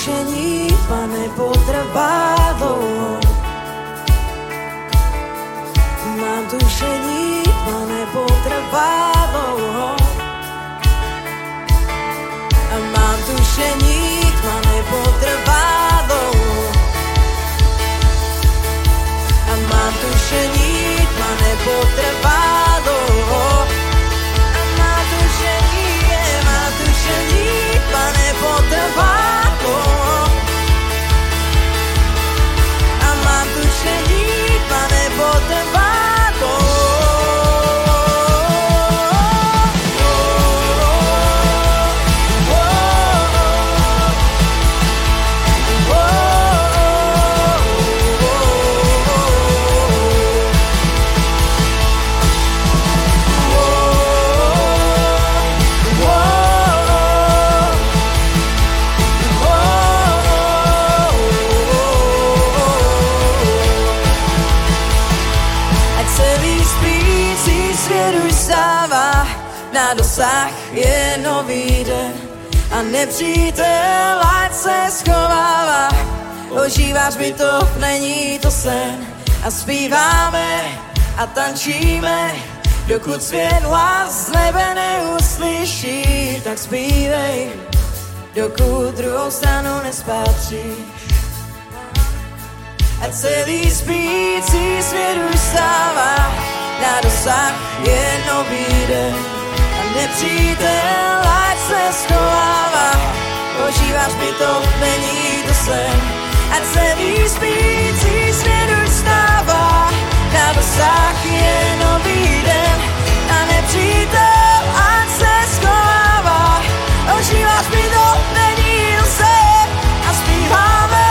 Mám tušení, pane, potrvá dlouho. Mám tušení, pane, potrvá dlouho. A mám tušení, pane, potrvá dlouho. A mám tušení, pane, potrvá dlouho. A nepřítel ať se schovává. Ožíváš mi to, není to sen a zpíváme a tančíme, dokud svět hlas z nebe neuslyší, tak zpívej, dokud druhou stranu nespatříš. A celý spící svět už stává, na dosah je den. A nepřítel ať se schovává, ožíváš mi to, není to sen. A celý spící svět už stává, na dosah je nový den. A nepřítel ať se schovává, ožíváš mi to, není to sen. A zpíváme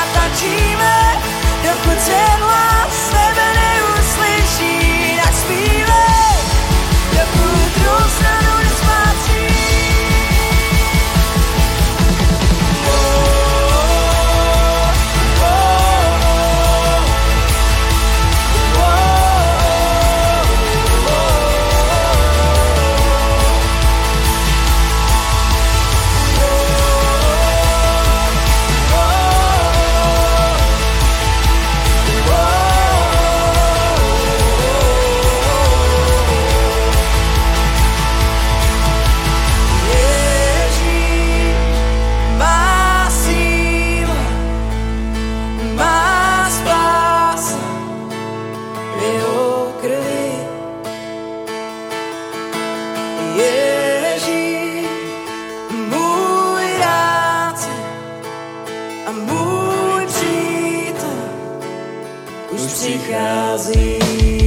a tančíme, dokud se hlas nebe neuslyší, tak zpívej, dokud druhou Ježíš, můj a můj přichází.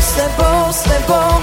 S tebou, s tebou,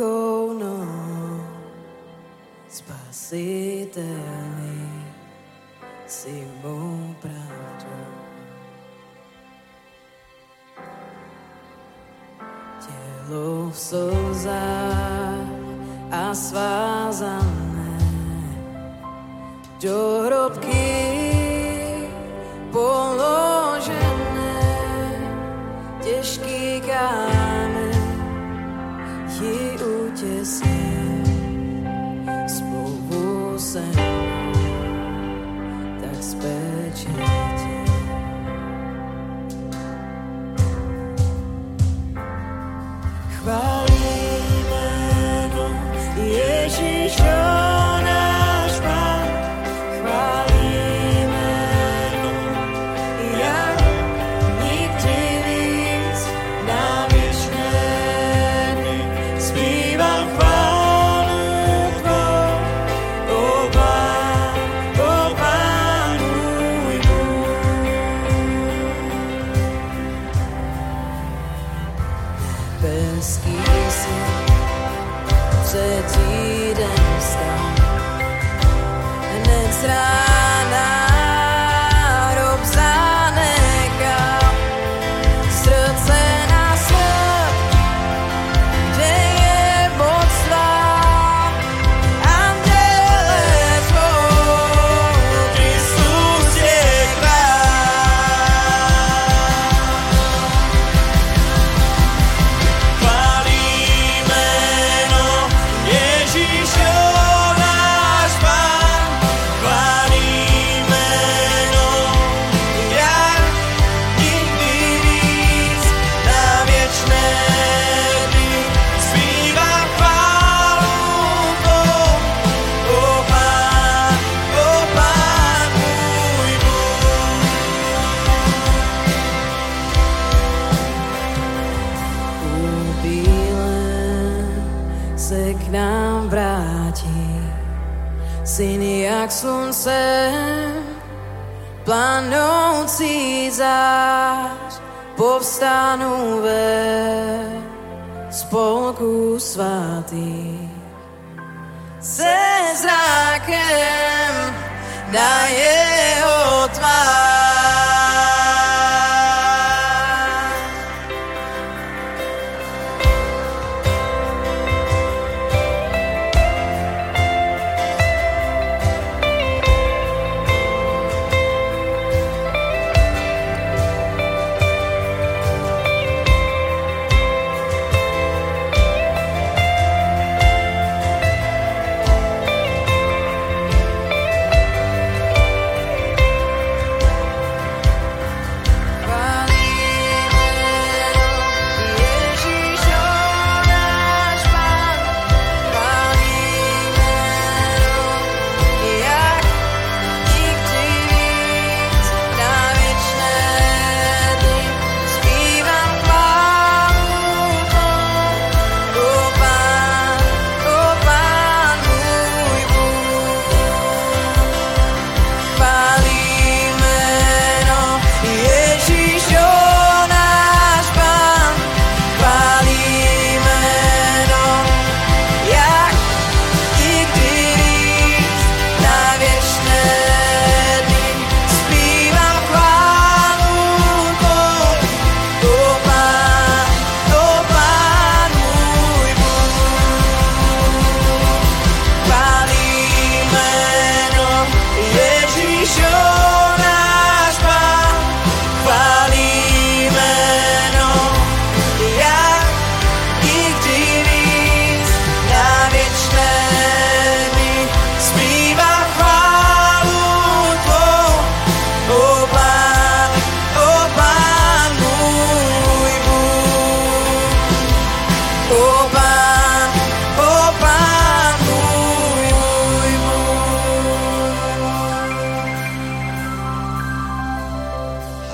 velkou noc, spasitelný si mou pravdu. Tělo v slzách a svázané do hrobky položené těžký kámen ti utěsnil spolu se tak spečeně tě. Chválí jméno povstánu ve spolku svatý, Se zrakem na jeho tvář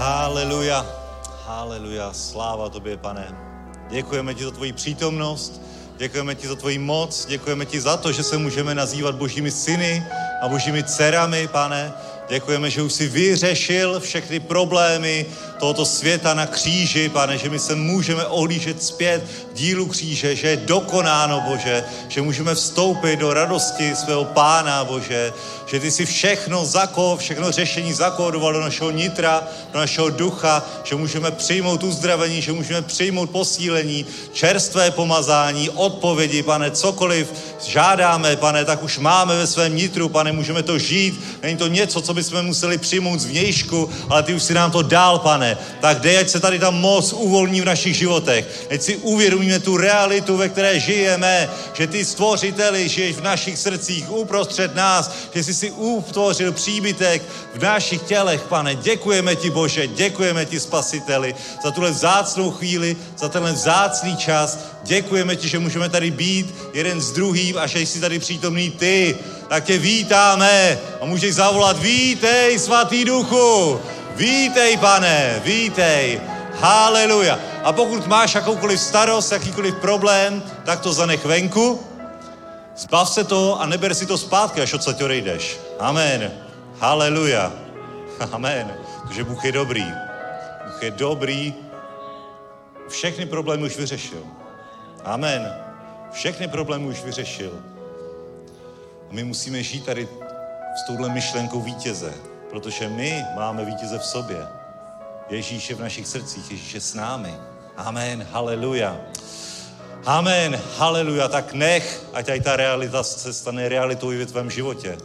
Haleluja, haleluja, sláva tobě, pane. Děkujeme ti za tvoji přítomnost, děkujeme ti za tvoji moc, děkujeme ti za to, že se můžeme nazývat božími syny a božími dcerami, pane. Děkujeme, že už si vyřešil všechny problémy tohoto světa na kříži, pane, že my se můžeme ohlížet zpět k dílu kříže, že je dokonáno, Bože, že můžeme vstoupit do radosti svého pána, Bože, že ty si všechno zako, všechno řešení zakódoval do našeho nitra, do našeho ducha, že můžeme přijmout uzdravení, že můžeme přijmout posílení, čerstvé pomazání, odpovědi, pane, cokoliv žádáme, pane, tak už máme ve svém nitru, pane, můžeme to žít. Není to něco, co bychom museli přijmout z vnějšku, ale ty už si nám to dál, pane. Tak dej, ať se tady ta moc uvolní v našich životech. Ať si uvědomíme tu realitu, ve které žijeme, že ty stvořiteli žiješ v našich srdcích, uprostřed nás, že jsi si utvořil příbytek v našich tělech, pane. Děkujeme ti, Bože, děkujeme ti, Spasiteli, za tuhle vzácnou chvíli, za tenhle vzácný čas. Děkujeme ti, že můžeme tady být jeden s druhým a že jsi tady přítomný ty. Tak tě vítáme a můžeš zavolat, vítej, svatý duchu, vítej, pane, vítej. Haleluja. A pokud máš jakoukoliv starost, jakýkoliv problém, tak to zanech venku. Zbav se to a neber si to zpátky, až odsaď odejdeš. Amen. Haleluja. Amen. Protože Bůh je dobrý. Bůh je dobrý. Všechny problémy už vyřešil. Amen. Všechny problémy už vyřešil. A my musíme žít tady s touhle myšlenkou vítěze, protože my máme vítěze v sobě. Ježíš je v našich srdcích, Ježíš je s námi. Amen, haleluja. Amen, haleluja. Tak nech, ať tady ta realita se stane realitou i ve tvém životě.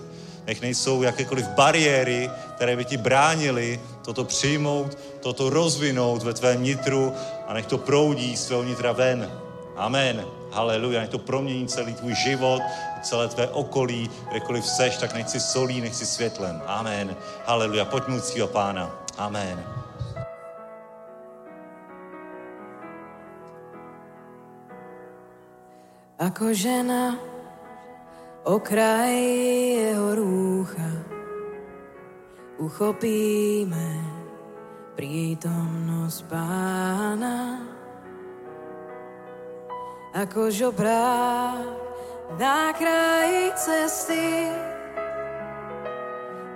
Nech nejsou jakékoliv bariéry, které by ti bránily toto přijmout, toto rozvinout ve tvém nitru a nech to proudí z tvého nitra ven. Amen. Haleluja. Nech to promění celý tvůj život, celé tvé okolí, kdekoliv seš, tak nech si solí, nech si světlem. Amen. Haleluja. Pojďme u svého pána. Amen. Ako žena okraj jeho rúcha uchopíme prítomnosť pána. Ako žobrák na kraji cesty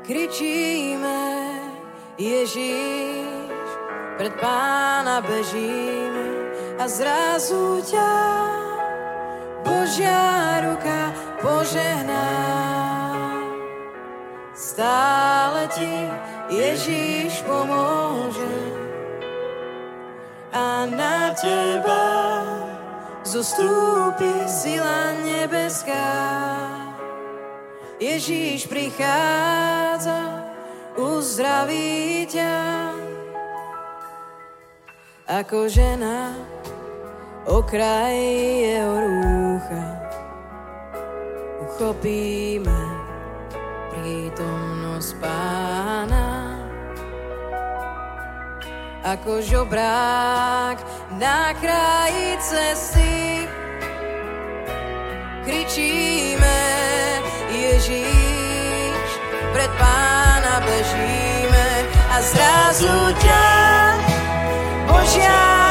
kričíme Ježíš, pred pána bežíme a zrazu ťa Božia ruka požehná. Stále ti Ježíš pomôže a na teba zostúpi sila nebeská. Ježíš prichádza, uzdraví ťa. Ako žena okraj jeho rúcha uchopíme prítomnosť pána. Ako žobrák na kraji cesty kričíme Ježíš, pred pána bežíme a zrazu ťa Božia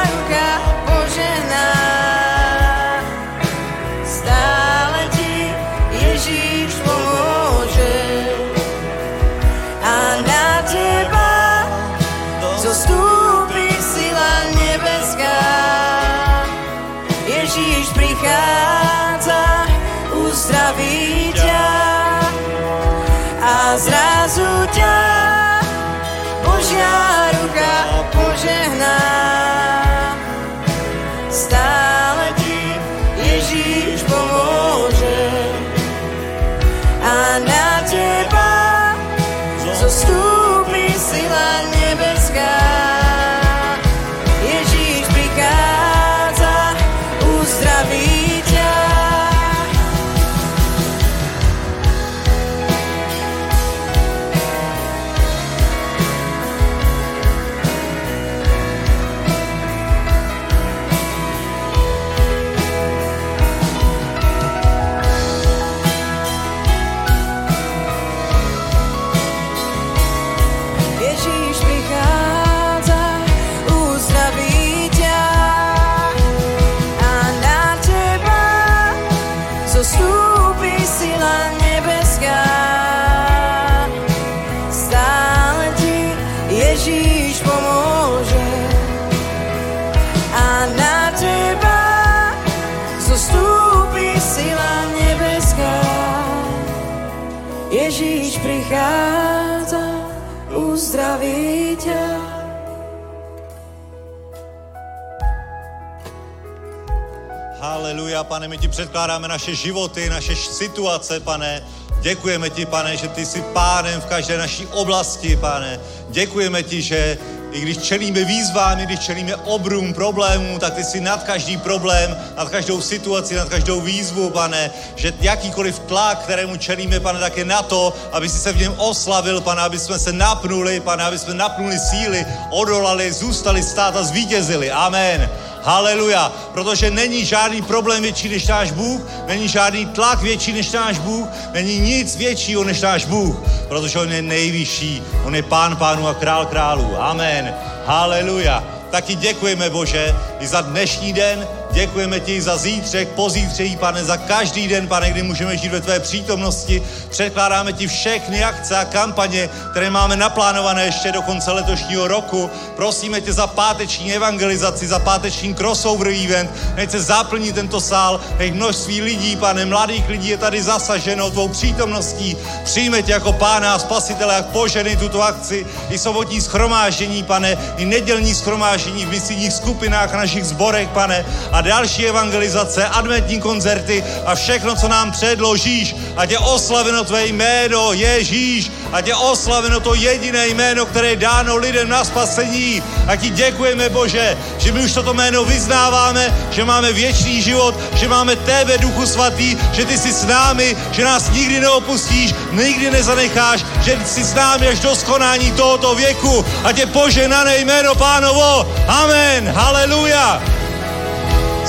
Pane, my ti předkládáme naše životy, naše situace, pane. Děkujeme ti, pane, že ty jsi pánem v každé naší oblasti, pane. Děkujeme ti, že i když čelíme výzvám, i když čelíme obrům problémů, tak ty jsi nad každý problém, nad každou situaci, nad každou výzvu, pane, že jakýkoliv tlak, kterému čelíme, pane, tak je na to, aby si se v něm oslavil, pane, aby jsme se napnuli, pane, aby jsme napnuli síly, odolali, zůstali stát a zvítězili. Amen. Haleluja. Protože není žádný problém větší než náš Bůh, není žádný tlak větší než náš Bůh, není nic většího než náš Bůh, protože On je nejvyšší, On je pán pánů a král králů. Amen. Haleluja. Taky děkujeme, Bože, i za dnešní den, Děkujeme ti za zítřek, pozítřejí, pane, za každý den, pane, kdy můžeme žít ve tvé přítomnosti. Předkládáme ti všechny akce a kampaně, které máme naplánované ještě do konce letošního roku. Prosíme tě za páteční evangelizaci, za páteční crossover event. Nech se zaplní tento sál, nech množství lidí, pane, mladých lidí je tady zasaženo tvou přítomností. Přijme tě jako pána a spasitele, jak poženy tuto akci, i sobotní schromáždění, pane, i nedělní schromáždění v misijních skupinách, našich zborech, pane, a další evangelizace, adventní koncerty a všechno, co nám předložíš. Ať je oslaveno tvé jméno, Ježíš. Ať je oslaveno to jediné jméno, které je dáno lidem na spasení. A ti děkujeme, Bože, že my už toto jméno vyznáváme, že máme věčný život, že máme tebe, Duchu Svatý, že ty jsi s námi, že nás nikdy neopustíš, nikdy nezanecháš, že jsi s námi až do skonání tohoto věku. A tě poženané jméno Pánovo. Amen. Haleluja.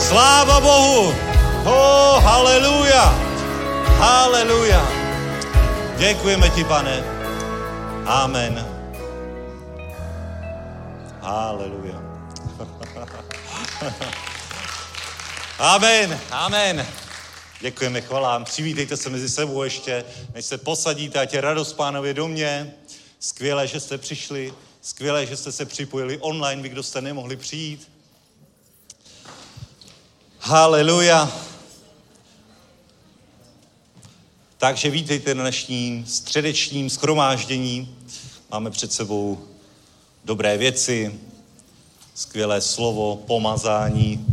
Sláva Bohu! Oh, haleluja! Haleluja! Děkujeme ti, pane. Amen. Haleluja. Amen. Amen. Děkujeme, chvalám. Přivítejte se mezi sebou ještě, než se posadíte, ať je radost pánově do mě. Skvělé, že jste přišli. Skvělé, že jste se připojili online, vy, kdo jste nemohli přijít. Haleluja. Takže vítejte na dnešním středečním schromáždění. Máme před sebou dobré věci, skvělé slovo, pomazání.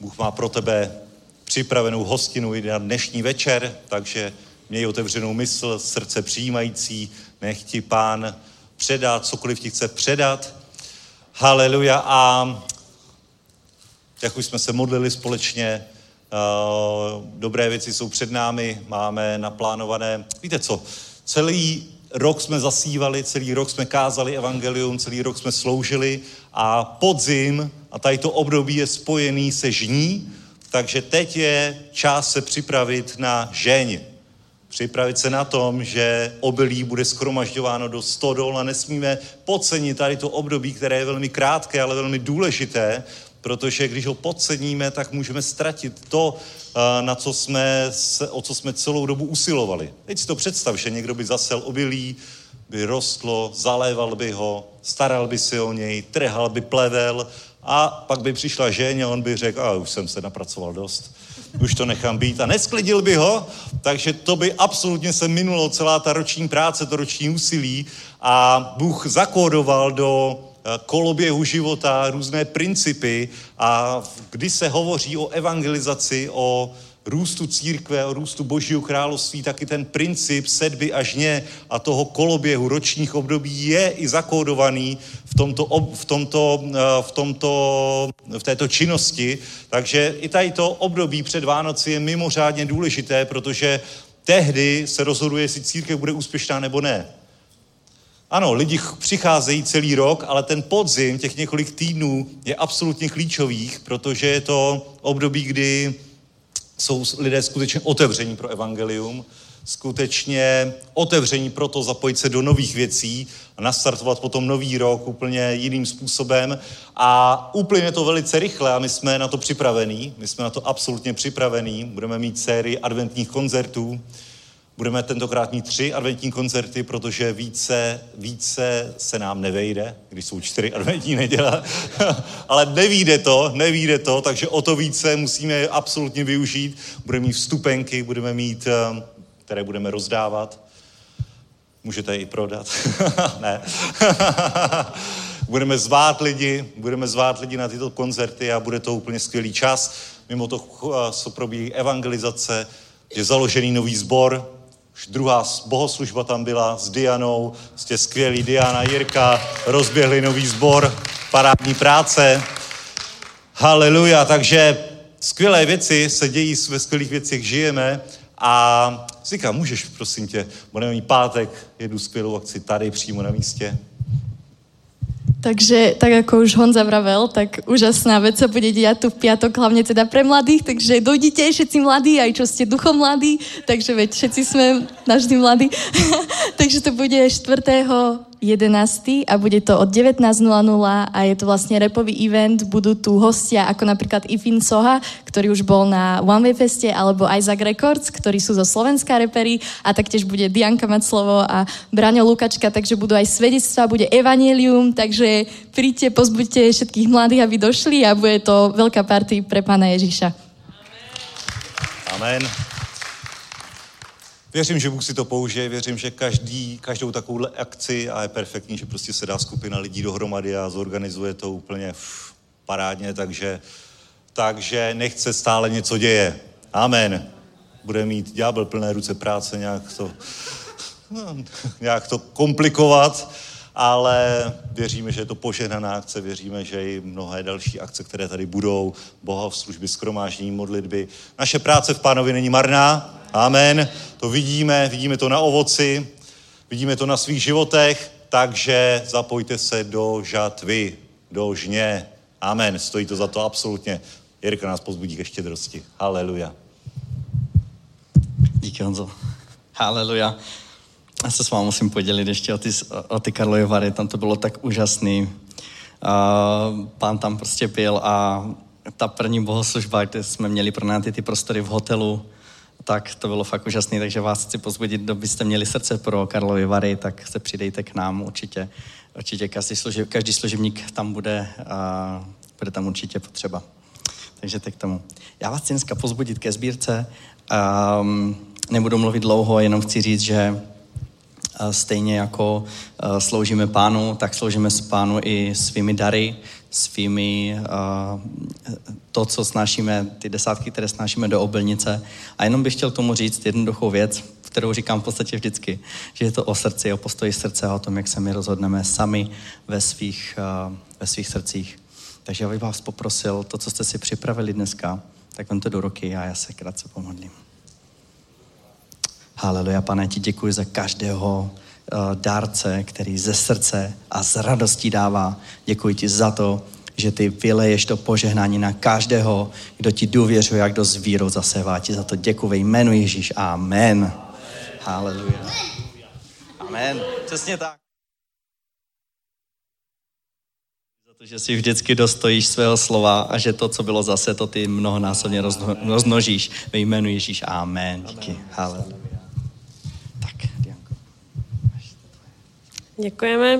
Bůh má pro tebe připravenou hostinu i na dnešní večer, takže měj otevřenou mysl, srdce přijímající, nech ti pán předat, cokoliv ti chce předat. Haleluja. A jak už jsme se modlili společně, eh, dobré věci jsou před námi, máme naplánované, víte co, celý rok jsme zasívali, celý rok jsme kázali evangelium, celý rok jsme sloužili a podzim a tady to období je spojený se žní, takže teď je čas se připravit na žeň. Připravit se na tom, že obilí bude schromažďováno do stodol a nesmíme podcenit tady to období, které je velmi krátké, ale velmi důležité, protože když ho podceníme, tak můžeme ztratit to, eh, na co jsme, o co jsme celou dobu usilovali. Teď si to představ, že někdo by zasel obilí, by rostlo, zaléval by ho, staral by si o něj, trhal by plevel a pak by přišla ženě a on by řekl, a už jsem se napracoval dost, už to nechám být a nesklidil by ho, takže to by absolutně se minulo celá ta roční práce, to roční úsilí a Bůh zakódoval do koloběhu života, různé principy a kdy se hovoří o evangelizaci, o růstu církve, o růstu božího království, taky ten princip sedby a žně a toho koloběhu ročních období je i zakódovaný v, tomto, v, tomto, eh, v, tomto, v této činnosti. Takže i tady to období před Vánoci je mimořádně důležité, protože tehdy se rozhoduje, jestli církev bude úspěšná nebo ne. Ano, lidi přicházejí celý rok, ale ten podzim, těch několik týdnů, je absolutně klíčových, protože je to období, kdy jsou lidé skutečně otevření pro evangelium, skutečně otevření pro to zapojit se do nových věcí a nastartovat potom nový rok úplně jiným způsobem. A úplně to velice rychle a my jsme na to připravení, my jsme na to absolutně připravení. Budeme mít sérii adventních koncertů, Budeme tentokrát mít tři adventní koncerty, protože více, více se nám nevejde, když jsou čtyři adventní neděle. Ale nevíde to, nevíde to, takže o to více musíme absolutně využít. Budeme mít vstupenky, budeme mít, eh, které budeme rozdávat. Můžete i prodat. ne. budeme zvát lidi, budeme zvát lidi na tyto koncerty a bude to úplně skvělý čas. Mimo to co probíhá evangelizace, je založený nový sbor, už druhá bohoslužba tam byla s Dianou, jste skvělý Diana, Jirka, rozběhli nový sbor, parádní práce. Haleluja, takže skvělé věci se dějí, ve skvělých věcech žijeme a Zika, můžeš, prosím tě, budeme mít pátek, jednu skvělou akci tady přímo na místě. Takže, tak ako už Honza vravel, tak úžasná vec sa bude diať tu v piatok, hlavne teda pre mladých, takže dojdite všetci mladí, aj čo ste duchom mladí, takže veď všetci sme navždy mladí. takže to bude 4. 11. a bude to od 19.00 a je to vlastne repový event. Budú tu hostia ako napríklad Ifin Soha, ktorý už bol na One Way Feste, alebo Isaac Records, ktorí sú zo Slovenská repery a taktiež bude Dianka mať slovo a Braňo Lukačka, takže budú aj svedectvá, bude Evangelium, takže príďte, pozbuďte všetkých mladých, aby došli a bude to veľká party pre Pána Ježíša. Amen. Věřím, že Bůh si to použije, věřím, že každý, každou takovou akci a je perfektní, že prostě se dá skupina lidí dohromady a zorganizuje to úplně ff, parádně, takže, takže nechce stále něco děje. Amen. Bude mít ďábel plné ruce práce nějak to, no, nějak to komplikovat, ale věříme, že je to požehnaná akce, věříme, že i mnohé další akce, které tady budou, Boha v služby, skromáždění, modlitby. Naše práce v pánovi není marná, Amen. To vidíme, vidíme to na ovoci, vidíme to na svých životech, takže zapojte se do žatvy, do žně. Amen. Stojí to za to absolutně. Jirka nás pozbudí ke štědrosti. Haleluja. Díky Honzo. Haleluja. Já se s vámi musím podělit ještě o ty, o ty Karlovy Vary, tam to bylo tak úžasný. Uh, pán tam prostě byl a ta první bohoslužba, kde jsme měli pro ty, ty prostory v hotelu, tak to bylo fakt úžasné, takže vás chci pozbudit, kdo byste měli srdce pro Karlovy Vary, tak se přidejte k nám určitě. Určitě každý, služeb, každý služebník tam bude a bude tam určitě potřeba. Takže tak k tomu. Já vás chci dneska pozbudit ke sbírce. Um, nebudu mluvit dlouho, jenom chci říct, že stejně jako sloužíme pánu, tak sloužíme s pánu i svými dary, svými, uh, to, co snášíme, ty desátky, které snášíme do obilnice. A jenom bych chtěl tomu říct jednoduchou věc, kterou říkám v podstatě vždycky, že je to o srdci, o postoji srdce a o tom, jak se my rozhodneme sami ve svých, uh, ve svých srdcích. Takže já bych vás poprosil, to, co jste si připravili dneska, tak vemte do ruky a já se krátce pomodlím. Haleluja, pane, ti děkuji za každého dárce, který ze srdce a z radostí dává. Děkuji ti za to, že ty vyleješ to požehnání na každého, kdo ti důvěřuje a kdo s vírou zasevá. Ti za to děkuji ve jménu Ježíš. Amen. Haleluja. Amen. Přesně tak. Za to, že si vždycky dostojíš svého slova a že to, co bylo zase, to ty mnohonásobně rozmnožíš ve jménu Ježíš. Amen. Díky. Haleluja. Děkujeme.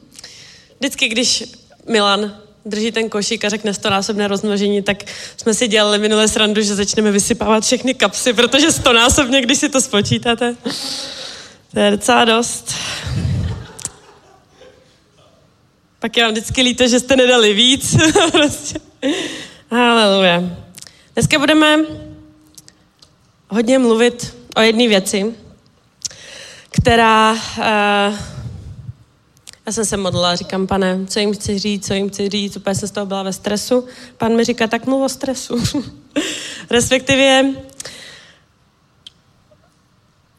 Vždycky, když Milan drží ten košík a řekne stonásobné rozmnožení, tak jsme si dělali minulé srandu, že začneme vysypávat všechny kapsy, protože stonásobně, když si to spočítáte, to je docela dost. Pak je vám vždycky líto, že jste nedali víc. prostě. Haleluja. Dneska budeme hodně mluvit o jedné věci, která uh, já jsem se modlila říkám, pane, co jim chci říct, co jim chci říct, úplně jsem z toho byla ve stresu. Pan mi říká, tak mluv o stresu. Respektive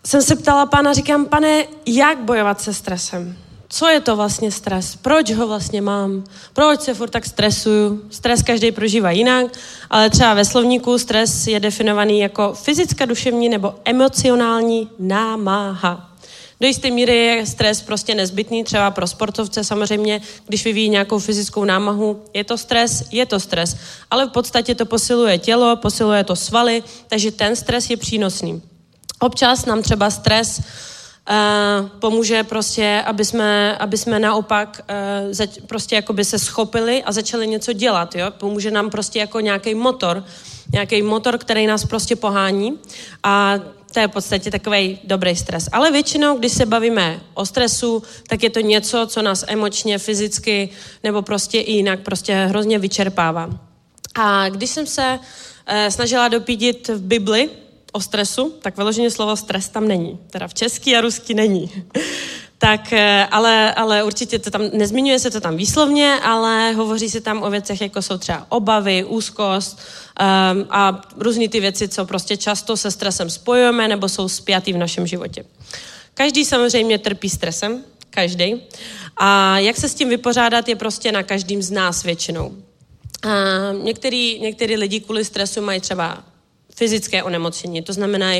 jsem se ptala pána, říkám, pane, jak bojovat se stresem? Co je to vlastně stres? Proč ho vlastně mám? Proč se furt tak stresuju? Stres každý prožívá jinak, ale třeba ve slovníku stres je definovaný jako fyzická, duševní nebo emocionální námaha. Do jisté míry je stres prostě nezbytný, třeba pro sportovce samozřejmě, když vyvíjí nějakou fyzickou námahu, je to stres, je to stres, ale v podstatě to posiluje tělo, posiluje to svaly, takže ten stres je přínosný. Občas nám třeba stres Uh, pomůže prostě, aby jsme, aby jsme naopak uh, zač, prostě jakoby se schopili a začali něco dělat, jo? Pomůže nám prostě jako nějaký motor, nějaký motor, který nás prostě pohání a to je v podstatě takový dobrý stres. Ale většinou, když se bavíme o stresu, tak je to něco, co nás emočně, fyzicky nebo prostě i jinak prostě hrozně vyčerpává. A když jsem se eh, snažila dopídit v Bibli o stresu, tak vyloženě slovo stres tam není. Teda v český a rusky není. Tak, eh, ale, ale určitě to tam, nezmiňuje se to tam výslovně, ale hovoří se tam o věcech, jako jsou třeba obavy, úzkost um, a různé ty věci, co prostě často se stresem spojujeme nebo jsou spjatý v našem životě. Každý samozřejmě trpí stresem, každý. A jak se s tím vypořádat, je prostě na každým z nás většinou. A některý, některý lidi kvůli stresu mají třeba fyzické onemocnění. To znamená,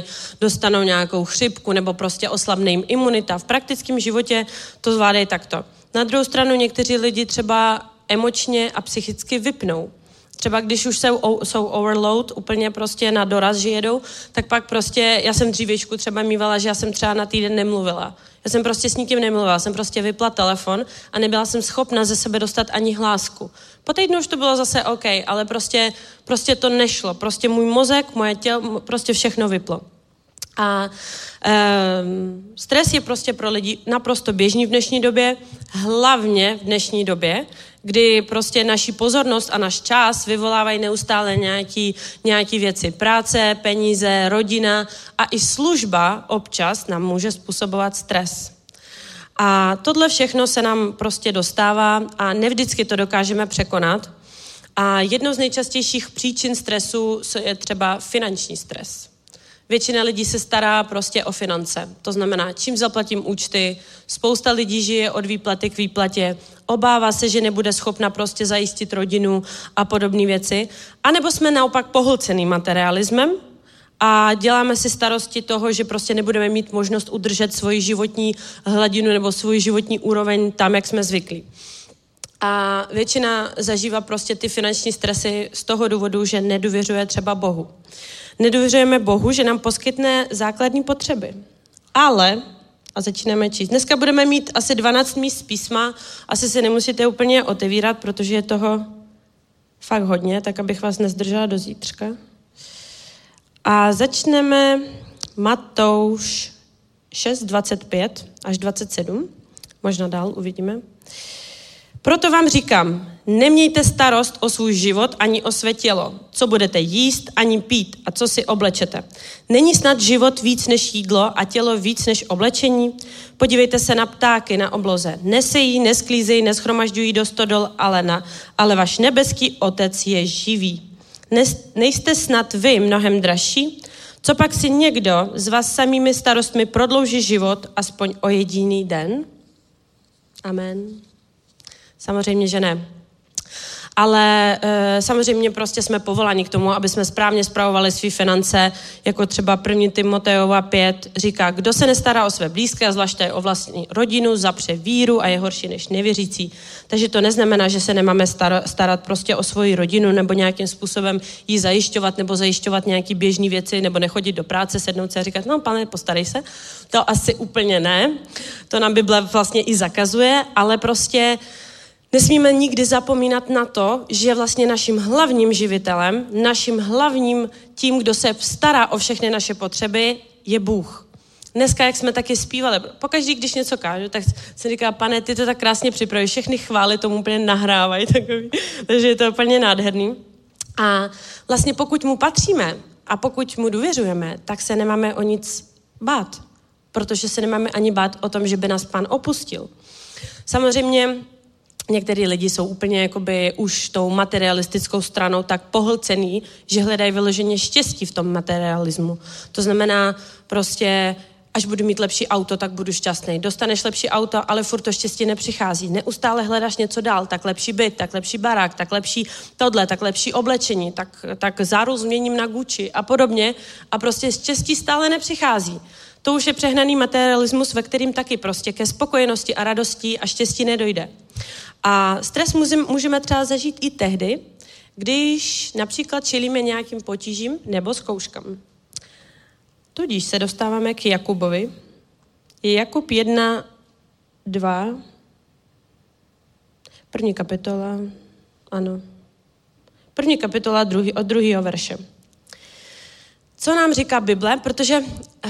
dostanou nějakou chřipku nebo prostě oslabne jim imunita. V praktickém životě to zvládají takto. Na druhou stranu někteří lidi třeba emočně a psychicky vypnou. Třeba když už jsou, jsou overload, úplně prostě na doraz, že jedou, tak pak prostě, já jsem dřívěčku třeba mývala, že já jsem třeba na týden nemluvila. Já jsem prostě s nikým nemluvila, jsem prostě vypla telefon a nebyla jsem schopna ze sebe dostat ani hlásku. Po týdnu už to bylo zase OK, ale prostě, prostě to nešlo. Prostě můj mozek, moje tělo, prostě všechno vyplo. A um, stres je prostě pro lidi naprosto běžný v dnešní době, hlavně v dnešní době, kdy prostě naši pozornost a náš čas vyvolávají neustále nějaký, nějaký věci. Práce, peníze, rodina a i služba občas nám může způsobovat stres. A tohle všechno se nám prostě dostává a nevždycky to dokážeme překonat. A jednou z nejčastějších příčin stresu je třeba finanční stres. Většina lidí se stará prostě o finance. To znamená, čím zaplatím účty, spousta lidí žije od výplaty k výplatě, obává se, že nebude schopna prostě zajistit rodinu a podobné věci. A nebo jsme naopak pohlcený materialismem a děláme si starosti toho, že prostě nebudeme mít možnost udržet svoji životní hladinu nebo svoji životní úroveň tam, jak jsme zvyklí. A většina zažívá prostě ty finanční stresy z toho důvodu, že nedůvěřuje třeba Bohu. Nedůvěřujeme Bohu, že nám poskytne základní potřeby. Ale, a začínáme číst. Dneska budeme mít asi 12 míst písma, asi se nemusíte úplně otevírat, protože je toho fakt hodně, tak abych vás nezdržela do zítřka. A začneme Matouš 6, 25 až 27. Možná dál uvidíme. Proto vám říkám, nemějte starost o svůj život ani o své tělo, co budete jíst ani pít a co si oblečete. Není snad život víc než jídlo a tělo víc než oblečení? Podívejte se na ptáky na obloze. Nesejí, nesklízejí, neschromažďují do stodol, ale, na, ale vaš nebeský otec je živý. Nejste snad vy mnohem dražší? Co pak si někdo z vás samými starostmi prodlouží život aspoň o jediný den? Amen. Samozřejmě, že ne ale e, samozřejmě prostě jsme povoláni k tomu, aby jsme správně zpravovali své finance, jako třeba první Timotejova 5 říká, kdo se nestará o své blízké, a zvláště o vlastní rodinu, zapře víru a je horší než nevěřící. Takže to neznamená, že se nemáme starat, starat prostě o svoji rodinu nebo nějakým způsobem ji zajišťovat nebo zajišťovat nějaký běžné věci nebo nechodit do práce, sednout se a říkat, no pane, postarej se. To asi úplně ne. To nám Bible vlastně i zakazuje, ale prostě Nesmíme nikdy zapomínat na to, že vlastně naším hlavním živitelem, naším hlavním tím, kdo se stará o všechny naše potřeby, je Bůh. Dneska, jak jsme taky zpívali, pokaždý, když něco kážu, tak se říká, pane, ty to tak krásně připravíš, všechny chvály tomu úplně nahrávají, takový. takže je to úplně nádherný. A vlastně pokud mu patříme a pokud mu důvěřujeme, tak se nemáme o nic bát, protože se nemáme ani bát o tom, že by nás pán opustil. Samozřejmě některý lidi jsou úplně jakoby už tou materialistickou stranou tak pohlcený, že hledají vyloženě štěstí v tom materialismu. To znamená prostě, až budu mít lepší auto, tak budu šťastný. Dostaneš lepší auto, ale furt to štěstí nepřichází. Neustále hledáš něco dál, tak lepší byt, tak lepší barák, tak lepší tohle, tak lepší oblečení, tak, tak záru změním na Gucci a podobně. A prostě štěstí stále nepřichází. To už je přehnaný materialismus, ve kterým taky prostě ke spokojenosti a radosti a štěstí nedojde. A stres můžeme třeba zažít i tehdy, když například čelíme nějakým potížím nebo zkouškám. Tudíž se dostáváme k Jakubovi. Jakub 1, 2, první kapitola, ano. První kapitola druhý, od druhého verše. Co nám říká Bible? Protože eh,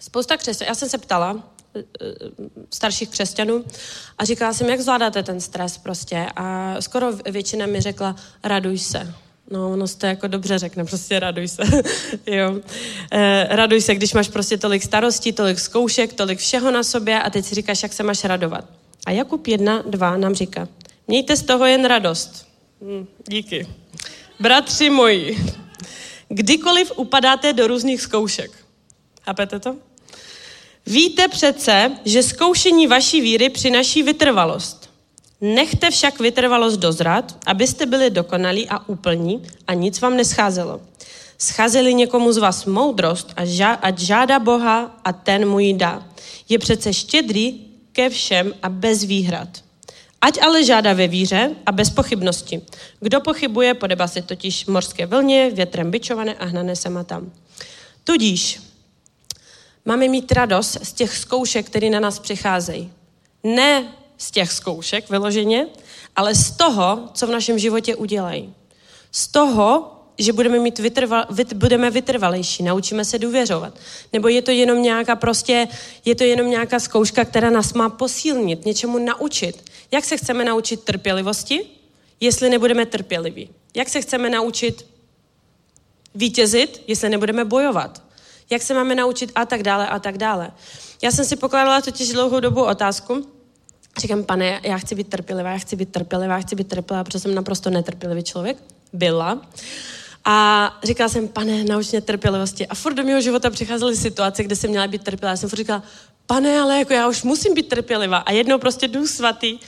spousta křesťanů, já jsem se ptala starších křesťanů a říkala jsem, jak zvládáte ten stres prostě a skoro většina mi řekla, raduj se. No, ono to jako dobře řekne, prostě raduj se. jo. E, raduj se, když máš prostě tolik starostí, tolik zkoušek, tolik všeho na sobě a teď si říkáš, jak se máš radovat. A Jakub 1, 2 nám říká, mějte z toho jen radost. Hm, díky. Bratři moji, kdykoliv upadáte do různých zkoušek. Chápete to? Víte přece, že zkoušení vaší víry přinaší vytrvalost. Nechte však vytrvalost dozrat, abyste byli dokonalí a úplní a nic vám nescházelo. Scházeli někomu z vás moudrost, a ža- ať žádá Boha a ten mu ji dá. Je přece štědrý ke všem a bez výhrad. Ať ale žádá ve víře a bez pochybnosti. Kdo pochybuje, podeba se totiž morské vlně, větrem byčované a hnané sem a tam. Tudíž máme mít radost z těch zkoušek, které na nás přicházejí. Ne z těch zkoušek vyloženě, ale z toho, co v našem životě udělají. Z toho, že budeme, mít vytrval, vyt, budeme vytrvalejší, naučíme se důvěřovat. Nebo je to jenom nějaká prostě, je to jenom nějaká zkouška, která nás má posílnit, něčemu naučit. Jak se chceme naučit trpělivosti, jestli nebudeme trpěliví? Jak se chceme naučit vítězit, jestli nebudeme bojovat? Jak se máme naučit a tak dále a tak dále. Já jsem si pokládala totiž dlouhou dobu otázku, Říkám, pane, já chci být trpělivá, já chci být trpělivá, já chci být trpělivá, protože jsem naprosto netrpělivý člověk. Byla. A říkala jsem, pane, nauč mě trpělivosti. A furt do mého života přicházely situace, kde jsem měla být trpělivá. Já jsem furt říkala, pane, ale jako já už musím být trpělivá. A jednou prostě duch svatý,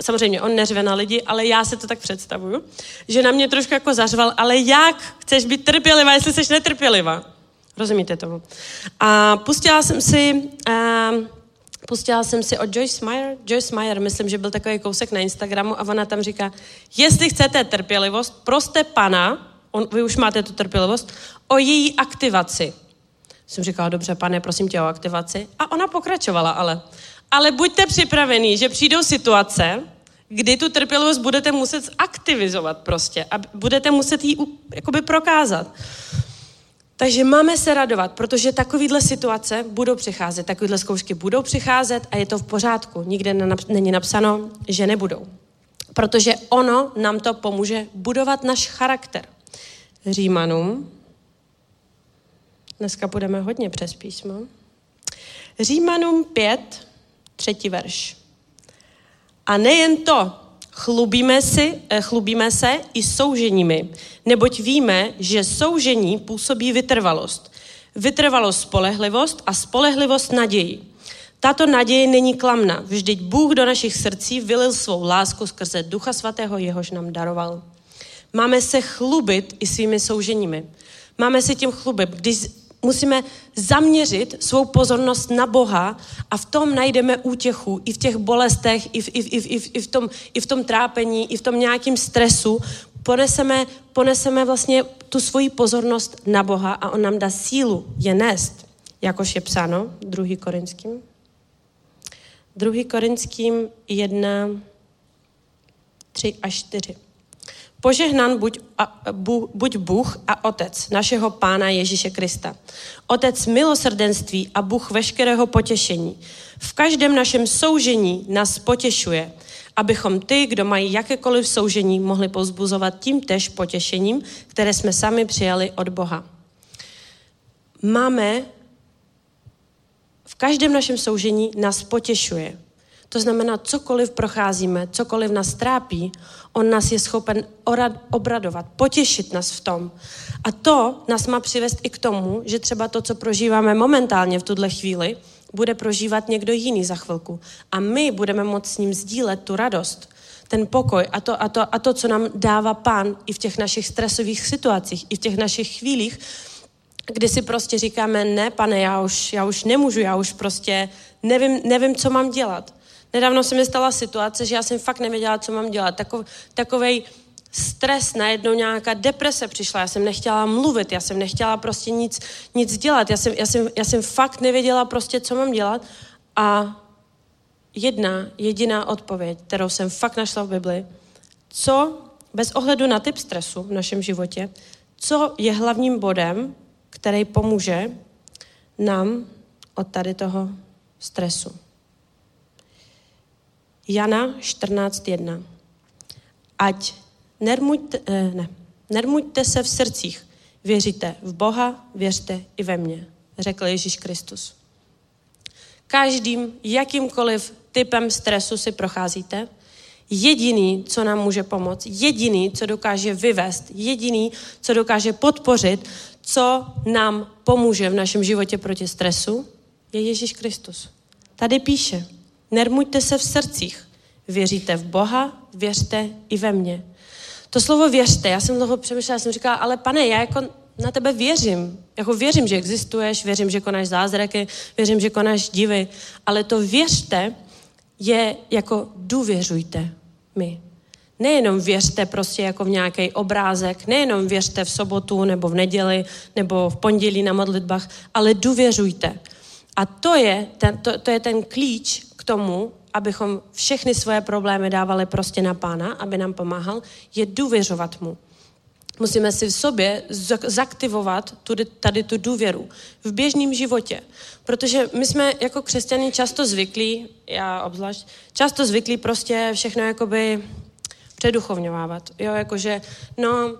samozřejmě on neřve na lidi, ale já se to tak představuju, že na mě trošku jako zařval, ale jak chceš být trpělivá, jestli jsi netrpělivá? Rozumíte tomu? A pustila jsem si... Uh, pustila jsem si od Joyce Meyer. Joyce Meyer, myslím, že byl takový kousek na Instagramu a ona tam říká, jestli chcete trpělivost, proste pana, on, vy už máte tu trpělivost, o její aktivaci. Jsem říkala, dobře, pane, prosím tě o aktivaci. A ona pokračovala, ale. Ale buďte připravení, že přijdou situace, kdy tu trpělivost budete muset zaktivizovat prostě a budete muset ji jakoby prokázat. Takže máme se radovat, protože takovýhle situace budou přicházet, takovýhle zkoušky budou přicházet a je to v pořádku. Nikde není napsáno, že nebudou. Protože ono nám to pomůže budovat náš charakter. Římanům, dneska budeme hodně přes písmo, Římanům 5, třetí verš. A nejen to, Chlubíme, si, eh, chlubíme se i souženími, neboť víme, že soužení působí vytrvalost. Vytrvalost spolehlivost a spolehlivost naději. Tato naděje není klamná, vždyť Bůh do našich srdcí vylil svou lásku skrze Ducha Svatého, jehož nám daroval. Máme se chlubit i svými souženími. Máme se tím chlubit, když musíme zaměřit svou pozornost na Boha a v tom najdeme útěchu, i v těch bolestech, i v, i v, i v, i v, i v, tom, i v tom trápení, i v tom nějakém stresu. Poneseme, poneseme vlastně tu svoji pozornost na Boha a On nám dá sílu je nést, jakož je psáno, 2. Korinským. 2. Korinským 1, 3 až 4. Požehnan buď, a, bu, buď Bůh a Otec našeho Pána Ježíše Krista. Otec milosrdenství a Bůh veškerého potěšení. V každém našem soužení nás potěšuje, abychom ty, kdo mají jakékoliv soužení, mohli pozbuzovat tím tež potěšením, které jsme sami přijali od Boha. Máme v každém našem soužení nás potěšuje. To znamená, cokoliv procházíme, cokoliv nás trápí, on nás je schopen orad, obradovat, potěšit nás v tom. A to nás má přivést i k tomu, že třeba to, co prožíváme momentálně v tuhle chvíli, bude prožívat někdo jiný za chvilku. A my budeme moct s ním sdílet tu radost, ten pokoj a to, a, to, a to, co nám dává pán i v těch našich stresových situacích, i v těch našich chvílích, kdy si prostě říkáme, ne, pane, já už, já už nemůžu, já už prostě nevím, nevím, co mám dělat. Nedávno se mi stala situace, že já jsem fakt nevěděla, co mám dělat. Takov, takovej stres, najednou nějaká deprese přišla, já jsem nechtěla mluvit, já jsem nechtěla prostě nic, nic dělat, já jsem, já, jsem, já jsem fakt nevěděla prostě, co mám dělat a jedna jediná odpověď, kterou jsem fakt našla v Bibli, co bez ohledu na typ stresu v našem životě, co je hlavním bodem, který pomůže nám od tady toho stresu. Jana 14.1. Ať nermuďte, eh, ne, nermuďte se v srdcích, věříte v Boha, věřte i ve mně, řekl Ježíš Kristus. Každým jakýmkoliv typem stresu si procházíte, jediný, co nám může pomoct, jediný, co dokáže vyvést, jediný, co dokáže podpořit, co nám pomůže v našem životě proti stresu, je Ježíš Kristus. Tady píše, nermuďte se v srdcích, věříte v Boha, věřte i ve mně. To slovo věřte, já jsem toho přemýšlela, jsem říkala, ale pane, já jako na tebe věřím. Jako věřím, že existuješ, věřím, že konáš zázraky, věřím, že konáš divy, ale to věřte je jako důvěřujte mi. Nejenom věřte prostě jako v nějaký obrázek, nejenom věřte v sobotu nebo v neděli nebo v pondělí na modlitbách, ale důvěřujte. A to je ten, to, to je ten klíč tomu, abychom všechny svoje problémy dávali prostě na pána, aby nám pomáhal, je důvěřovat mu. Musíme si v sobě zaktivovat tady tu důvěru v běžném životě. Protože my jsme jako křesťané často zvyklí, já obzvlášť, často zvyklí prostě všechno jakoby předuchovňovávat. Jo, jakože, no,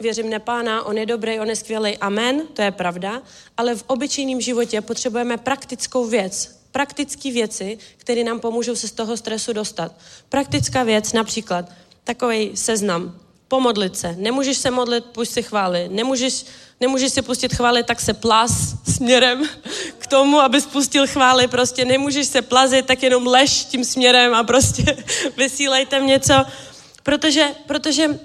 věřím na pána, on je dobrý, on je skvělý, amen, to je pravda, ale v obyčejném životě potřebujeme praktickou věc, praktické věci, které nám pomůžou se z toho stresu dostat. Praktická věc, například takový seznam, pomodlit se. Nemůžeš se modlit, puść si chvály. Nemůžeš, nemůžeš si pustit chvály, tak se plas směrem k tomu, aby spustil chvály. Prostě nemůžeš se plazit, tak jenom lež tím směrem a prostě vysílejte něco. Protože, protože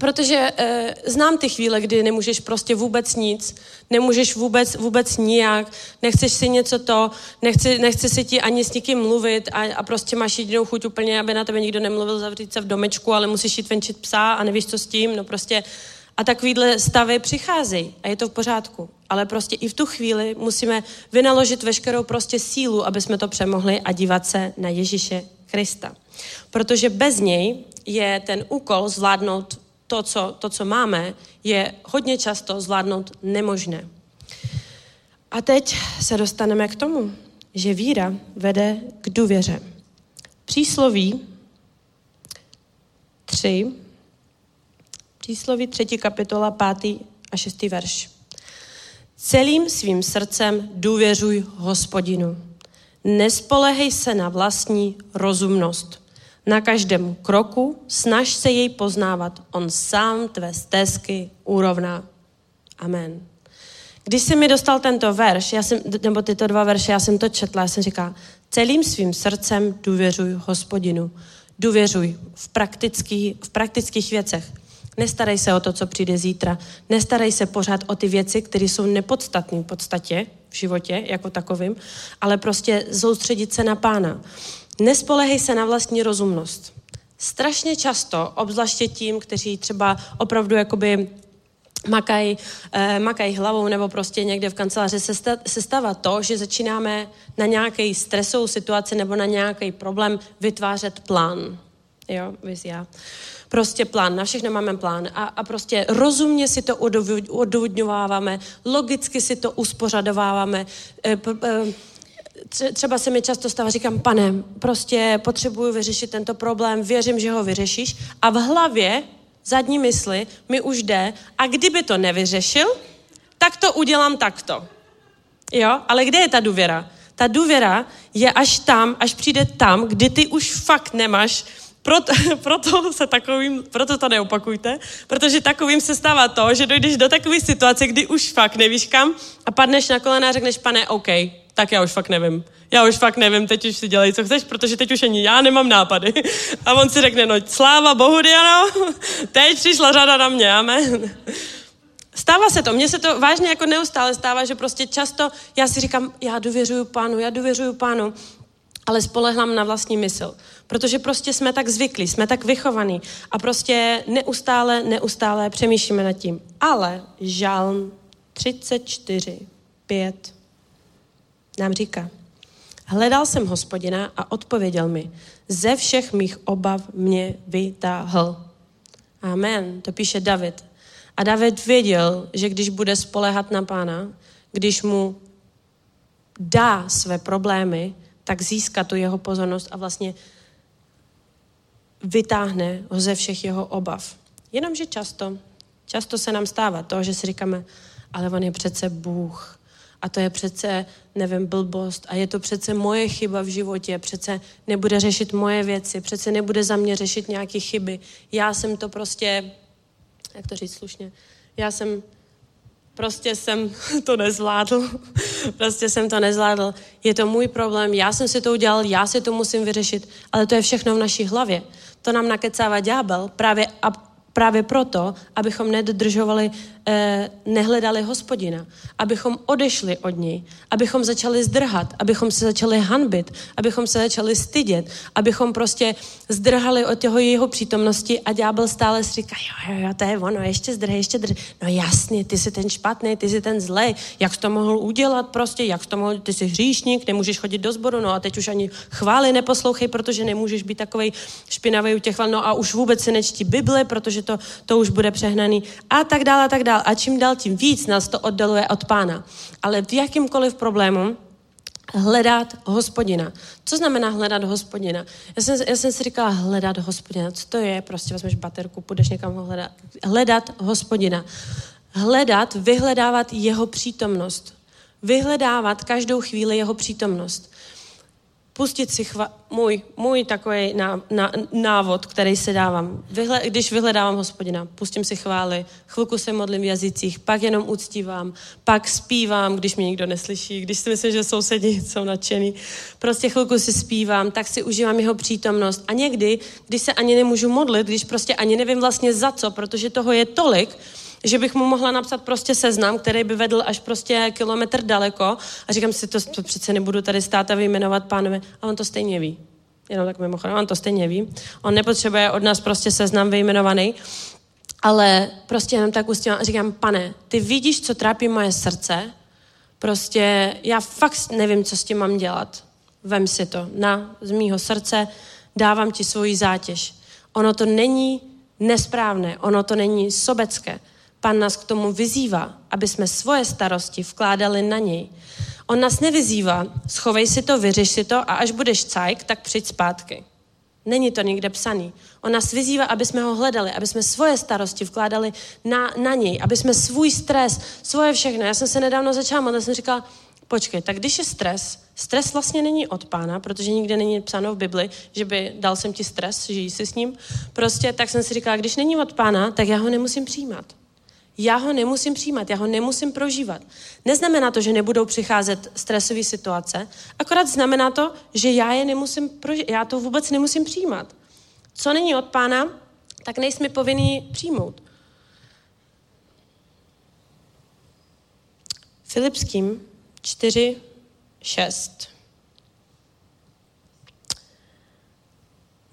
Protože e, znám ty chvíle, kdy nemůžeš prostě vůbec nic, nemůžeš vůbec, vůbec nijak, nechceš si něco to, nechci, nechci si ti ani s nikým mluvit a, a prostě máš jedinou chuť úplně, aby na tebe nikdo nemluvil, zavřít se v domečku, ale musíš jít venčit psa a nevíš, co s tím, no prostě a takovýhle stavy přicházejí a je to v pořádku. Ale prostě i v tu chvíli musíme vynaložit veškerou prostě sílu, aby jsme to přemohli a dívat se na Ježíše Krista. Protože bez něj je ten úkol zvládnout to co, to, co máme, je hodně často zvládnout nemožné. A teď se dostaneme k tomu, že víra vede k důvěře. Přísloví 3, přísloví 3. kapitola 5. a 6. verš. Celým svým srdcem důvěřuj hospodinu. Nespolehej se na vlastní rozumnost. Na každém kroku snaž se jej poznávat. On sám tvé stezky urovná. Amen. Když jsi mi dostal tento verš, já jsem, nebo tyto dva verše, já jsem to četla, já jsem říkala, celým svým srdcem důvěřuj hospodinu. Důvěřuj v, praktický, v praktických věcech. Nestarej se o to, co přijde zítra. Nestarej se pořád o ty věci, které jsou nepodstatné v podstatě v životě jako takovým, ale prostě soustředit se na pána. Nespolehej se na vlastní rozumnost. Strašně často, obzvláště tím, kteří třeba opravdu jakoby makají eh, makaj hlavou nebo prostě někde v kanceláři se, sta, se stává to, že začínáme na nějaký stresovou situaci nebo na nějaký problém vytvářet plán. Jo, víš, já. Prostě plán, na všechno máme plán a, a prostě rozumně si to odůvodňováváme, logicky si to uspořadováváme, eh, eh, třeba se mi často stává, říkám, pane, prostě potřebuju vyřešit tento problém, věřím, že ho vyřešíš. A v hlavě, zadní mysli, mi už jde, a kdyby to nevyřešil, tak to udělám takto. Jo, ale kde je ta důvěra? Ta důvěra je až tam, až přijde tam, kdy ty už fakt nemáš proto, proto, se takovým, proto to neopakujte, protože takovým se stává to, že dojdeš do takové situace, kdy už fakt nevíš kam a padneš na kolena a řekneš, pane, OK, tak já už fakt nevím. Já už fakt nevím, teď už si dělej, co chceš, protože teď už ani já nemám nápady. A on si řekne, no sláva Bohu, Diano, teď přišla řada na mě, amen. Stává se to, mně se to vážně jako neustále stává, že prostě často já si říkám, já důvěřuju pánu, já důvěřuju pánu, ale spolehlám na vlastní mysl. Protože prostě jsme tak zvyklí, jsme tak vychovaní a prostě neustále, neustále přemýšlíme nad tím. Ale žalm 34, 5 nám říká, hledal jsem hospodina a odpověděl mi, ze všech mých obav mě vytáhl. Amen, to píše David. A David věděl, že když bude spolehat na pána, když mu dá své problémy, tak získá tu jeho pozornost a vlastně vytáhne ho ze všech jeho obav. Jenomže často, často se nám stává to, že si říkáme, ale on je přece Bůh. A to je přece, nevím, blbost. A je to přece moje chyba v životě. Přece nebude řešit moje věci. Přece nebude za mě řešit nějaké chyby. Já jsem to prostě, jak to říct slušně, já jsem prostě jsem to nezvládl. prostě jsem to nezvládl. Je to můj problém, já jsem si to udělal, já si to musím vyřešit, ale to je všechno v naší hlavě. To nám nakecává ďábel právě a právě proto, abychom nedodržovali, eh, nehledali hospodina, abychom odešli od něj, abychom začali zdrhat, abychom se začali hanbit, abychom se začali stydět, abychom prostě zdrhali od těho jeho přítomnosti a ďábel stále si říká, jo, jo, jo, to je ono, ještě zdrhej, ještě zdrhej. No jasně, ty jsi ten špatný, ty jsi ten zlej, jak jsi to mohl udělat prostě, jak jsi to mohl, ty jsi hříšník, nemůžeš chodit do sboru, no a teď už ani chvály neposlouchej, protože nemůžeš být takový špinavý u těch no a už vůbec se nečtí Bible, protože to, to už bude přehnaný a tak dále a tak dále. A čím dál tím víc nás to oddaluje od pána. Ale v jakýmkoliv problému hledat hospodina. Co znamená hledat hospodina? Já jsem, já jsem si říkala hledat hospodina. Co to je? Prostě vezmeš baterku, půjdeš někam ho hledat. Hledat hospodina. Hledat, vyhledávat jeho přítomnost. Vyhledávat každou chvíli jeho přítomnost pustit si chva- můj, můj takový ná, ná, návod, který se dávám. Vyhle, když vyhledávám hospodina, pustím si chvály, chvilku se modlím v jazycích, pak jenom uctívám, pak zpívám, když mě nikdo neslyší, když si myslím, že sousedí jsou nadšený. Prostě chvilku si zpívám, tak si užívám jeho přítomnost. A někdy, když se ani nemůžu modlit, když prostě ani nevím vlastně za co, protože toho je tolik, že bych mu mohla napsat prostě seznam, který by vedl až prostě kilometr daleko a říkám si, to, to přece nebudu tady stát a vyjmenovat pánovi a on to stejně ví. Jenom tak mimochodem, on to stejně ví. On nepotřebuje od nás prostě seznam vyjmenovaný, ale prostě jenom tak ustím a říkám, pane, ty vidíš, co trápí moje srdce, prostě já fakt nevím, co s tím mám dělat. Vem si to na z mýho srdce, dávám ti svoji zátěž. Ono to není nesprávné, ono to není sobecké. Pan nás k tomu vyzývá, aby jsme svoje starosti vkládali na něj. On nás nevyzývá, schovej si to, vyřeš si to a až budeš cajk, tak přijď zpátky. Není to nikde psaný. On nás vyzývá, aby jsme ho hledali, aby jsme svoje starosti vkládali na, na něj, aby jsme svůj stres, svoje všechno. Já jsem se nedávno začala modlit, jsem říkala, počkej, tak když je stres, stres vlastně není od pána, protože nikde není psáno v Bibli, že by dal jsem ti stres, žijí si s ním. Prostě tak jsem si říkala, když není od pána, tak já ho nemusím přijímat já ho nemusím přijímat, já ho nemusím prožívat. Neznamená to, že nebudou přicházet stresové situace, akorát znamená to, že já je nemusím prožívat, já to vůbec nemusím přijímat. Co není od pána, tak nejsme povinni přijmout. Filipským 4, 6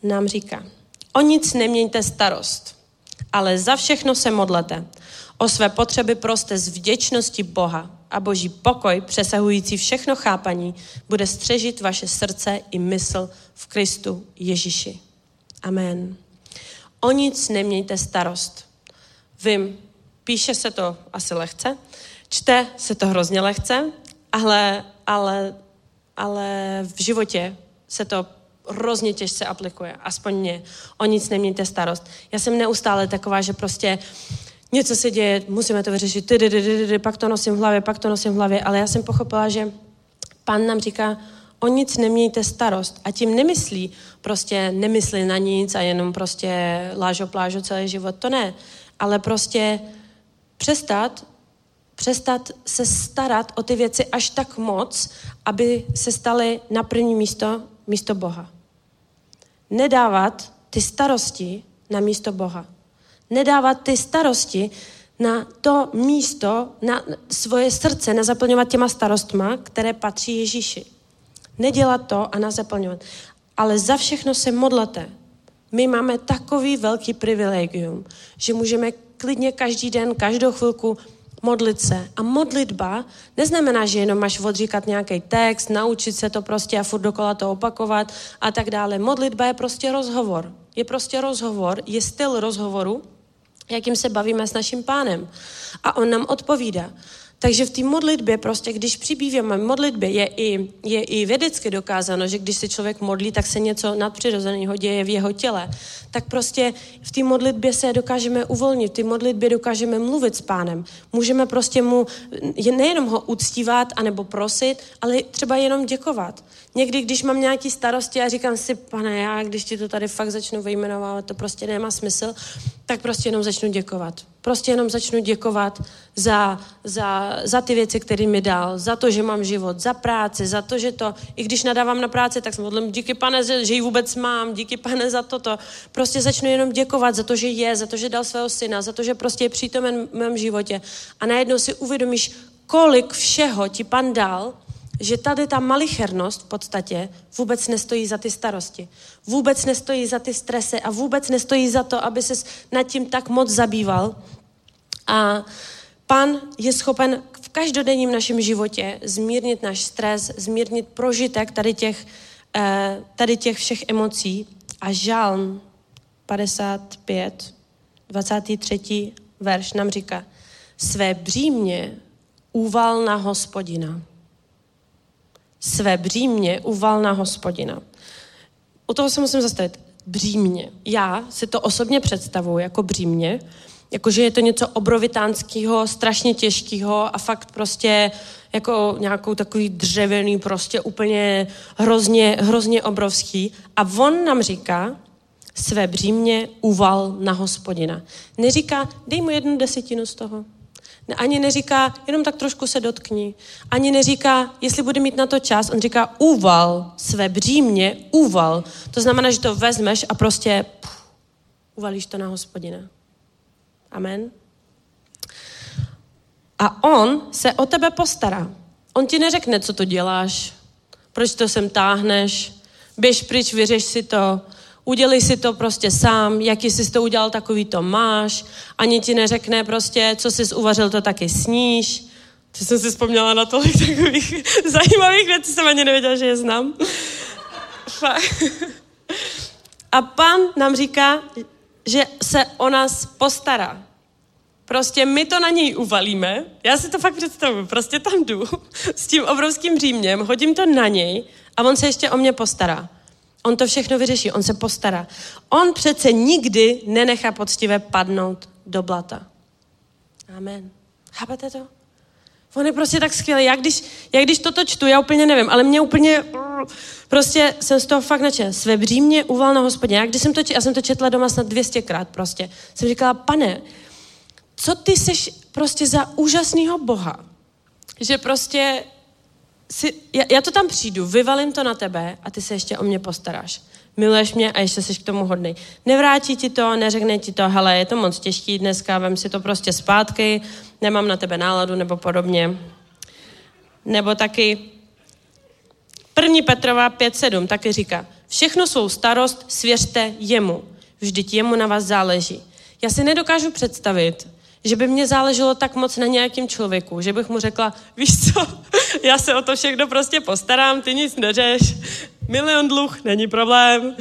nám říká, o nic nemějte starost, ale za všechno se modlete. O své potřeby proste z vděčnosti Boha a boží pokoj, přesahující všechno chápaní, bude střežit vaše srdce i mysl v Kristu Ježíši. Amen. O nic nemějte starost. Vím, píše se to asi lehce, čte se to hrozně lehce, ale, ale, ale v životě se to hrozně těžce aplikuje, aspoň mě. O nic nemějte starost. Já jsem neustále taková, že prostě něco se děje, musíme to vyřešit, ty, ty, ty, ty, ty, pak to nosím v hlavě, pak to nosím v hlavě, ale já jsem pochopila, že pán nám říká, o nic nemějte starost. A tím nemyslí, prostě nemyslí na nic a jenom prostě lážo plážo celý život, to ne. Ale prostě přestat, přestat se starat o ty věci až tak moc, aby se staly na první místo, místo Boha. Nedávat ty starosti na místo Boha nedávat ty starosti na to místo, na svoje srdce, nezaplňovat těma starostma, které patří Ježíši. Nedělat to a nazaplňovat. Ale za všechno se modlete. My máme takový velký privilegium, že můžeme klidně každý den, každou chvilku modlit se. A modlitba neznamená, že jenom máš odříkat nějaký text, naučit se to prostě a furt dokola to opakovat a tak dále. Modlitba je prostě rozhovor. Je prostě rozhovor, je styl rozhovoru, jakým se bavíme s naším pánem. A on nám odpovídá. Takže v té modlitbě prostě, když přibýváme modlitbě, je i, je i vědecky dokázáno, že když se člověk modlí, tak se něco nadpřirozeného děje v jeho těle. Tak prostě v té modlitbě se dokážeme uvolnit, v té modlitbě dokážeme mluvit s pánem. Můžeme prostě mu nejenom ho uctívat anebo prosit, ale třeba jenom děkovat. Někdy, když mám nějaký starosti a říkám si, pane, já, když ti to tady fakt začnu vyjmenovávat, to prostě nemá smysl, tak prostě jenom začnu děkovat. Prostě jenom začnu děkovat za, za, za ty věci, které mi dal, za to, že mám život, za práci, za to, že to, i když nadávám na práci, tak jsem modlím, díky pane, že, že ji vůbec mám, díky pane za toto. Prostě začnu jenom děkovat za to, že je, za to, že dal svého syna, za to, že prostě je přítomen v mém životě. A najednou si uvědomíš, kolik všeho ti pan dal, že tady ta malichernost v podstatě vůbec nestojí za ty starosti. Vůbec nestojí za ty stresy a vůbec nestojí za to, aby se nad tím tak moc zabýval. A pan je schopen v každodenním našem životě zmírnit náš stres, zmírnit prožitek tady těch, eh, tady těch všech emocí. A žálm 55, 23. verš nám říká, své břímě uval na hospodina své břímě uval na hospodina. U toho se musím zastavit. Břímě. Já si to osobně představuji jako břímě, jakože je to něco obrovitánského, strašně těžkého a fakt prostě jako nějakou takový dřevěný, prostě úplně hrozně, hrozně obrovský. A on nám říká, své břímě uval na hospodina. Neříká, dej mu jednu desetinu z toho. Ani neříká, jenom tak trošku se dotkni. Ani neříká, jestli bude mít na to čas. On říká, uval své břímě, uval. To znamená, že to vezmeš a prostě pff, uvalíš to na hospodina. Amen. A on se o tebe postará. On ti neřekne, co to děláš, proč to sem táhneš, běž pryč, vyřeš si to, udělej si to prostě sám, jaký jsi to udělal, takový to máš, ani ti neřekne prostě, co jsi uvařil, to taky sníš. To jsem si vzpomněla na tolik takových zajímavých věcí, jsem ani nevěděla, že je znám. A pan nám říká, že se o nás postará. Prostě my to na něj uvalíme, já si to fakt představuji, prostě tam jdu s tím obrovským břímněm, hodím to na něj a on se ještě o mě postará. On to všechno vyřeší, on se postará. On přece nikdy nenechá poctivě padnout do blata. Amen. Chápete to? On je prostě tak skvělý. Já když, já když toto čtu, já úplně nevím, ale mě úplně, prostě jsem z toho fakt načel. Své břímě uval na hospodě. Já když jsem to, já jsem to četla doma snad 200krát prostě. Jsem říkala, pane, co ty seš prostě za úžasného Boha, že prostě si, já, já to tam přijdu, vyvalím to na tebe a ty se ještě o mě postaráš. Miluješ mě a ještě jsi k tomu hodný. Nevrátí ti to, neřekne ti to, hele, je to moc těžký dneska, vem si to prostě zpátky, nemám na tebe náladu nebo podobně. Nebo taky první Petrova 5.7 taky říká, všechno svou starost svěřte jemu, vždyť jemu na vás záleží. Já si nedokážu představit, že by mě záleželo tak moc na nějakém člověku, že bych mu řekla, víš co, já se o to všechno prostě postarám, ty nic neřeš, milion dluh, není problém,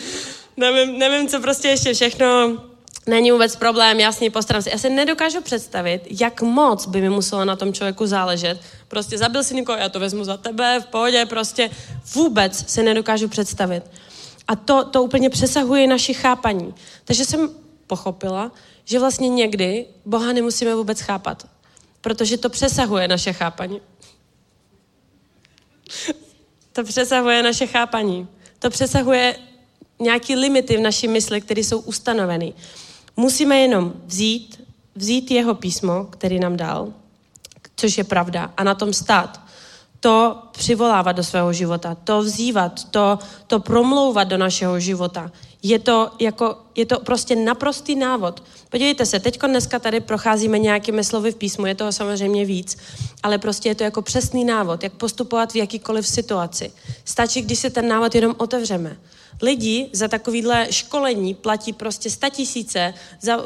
nevím, nevím, co prostě ještě všechno, není vůbec problém, jasně, postarám se. Já si nedokážu představit, jak moc by mi muselo na tom člověku záležet. Prostě zabil si někoho, já to vezmu za tebe, v pohodě, prostě vůbec se nedokážu představit. A to, to úplně přesahuje naši chápaní. Takže jsem pochopila, že vlastně někdy Boha nemusíme vůbec chápat, protože to přesahuje naše chápaní. To přesahuje naše chápaní. To přesahuje nějaké limity v naší mysli, které jsou ustanoveny. Musíme jenom vzít, vzít jeho písmo, který nám dal, což je pravda, a na tom stát. To přivolávat do svého života, to vzývat, to, to promlouvat do našeho života. Je to, jako, je to prostě naprostý návod. Podívejte se, teď dneska tady procházíme nějakými slovy v písmu, je toho samozřejmě víc, ale prostě je to jako přesný návod, jak postupovat v jakýkoliv situaci. Stačí, když si ten návod jenom otevřeme. Lidi za takovýhle školení platí prostě sta tisíce,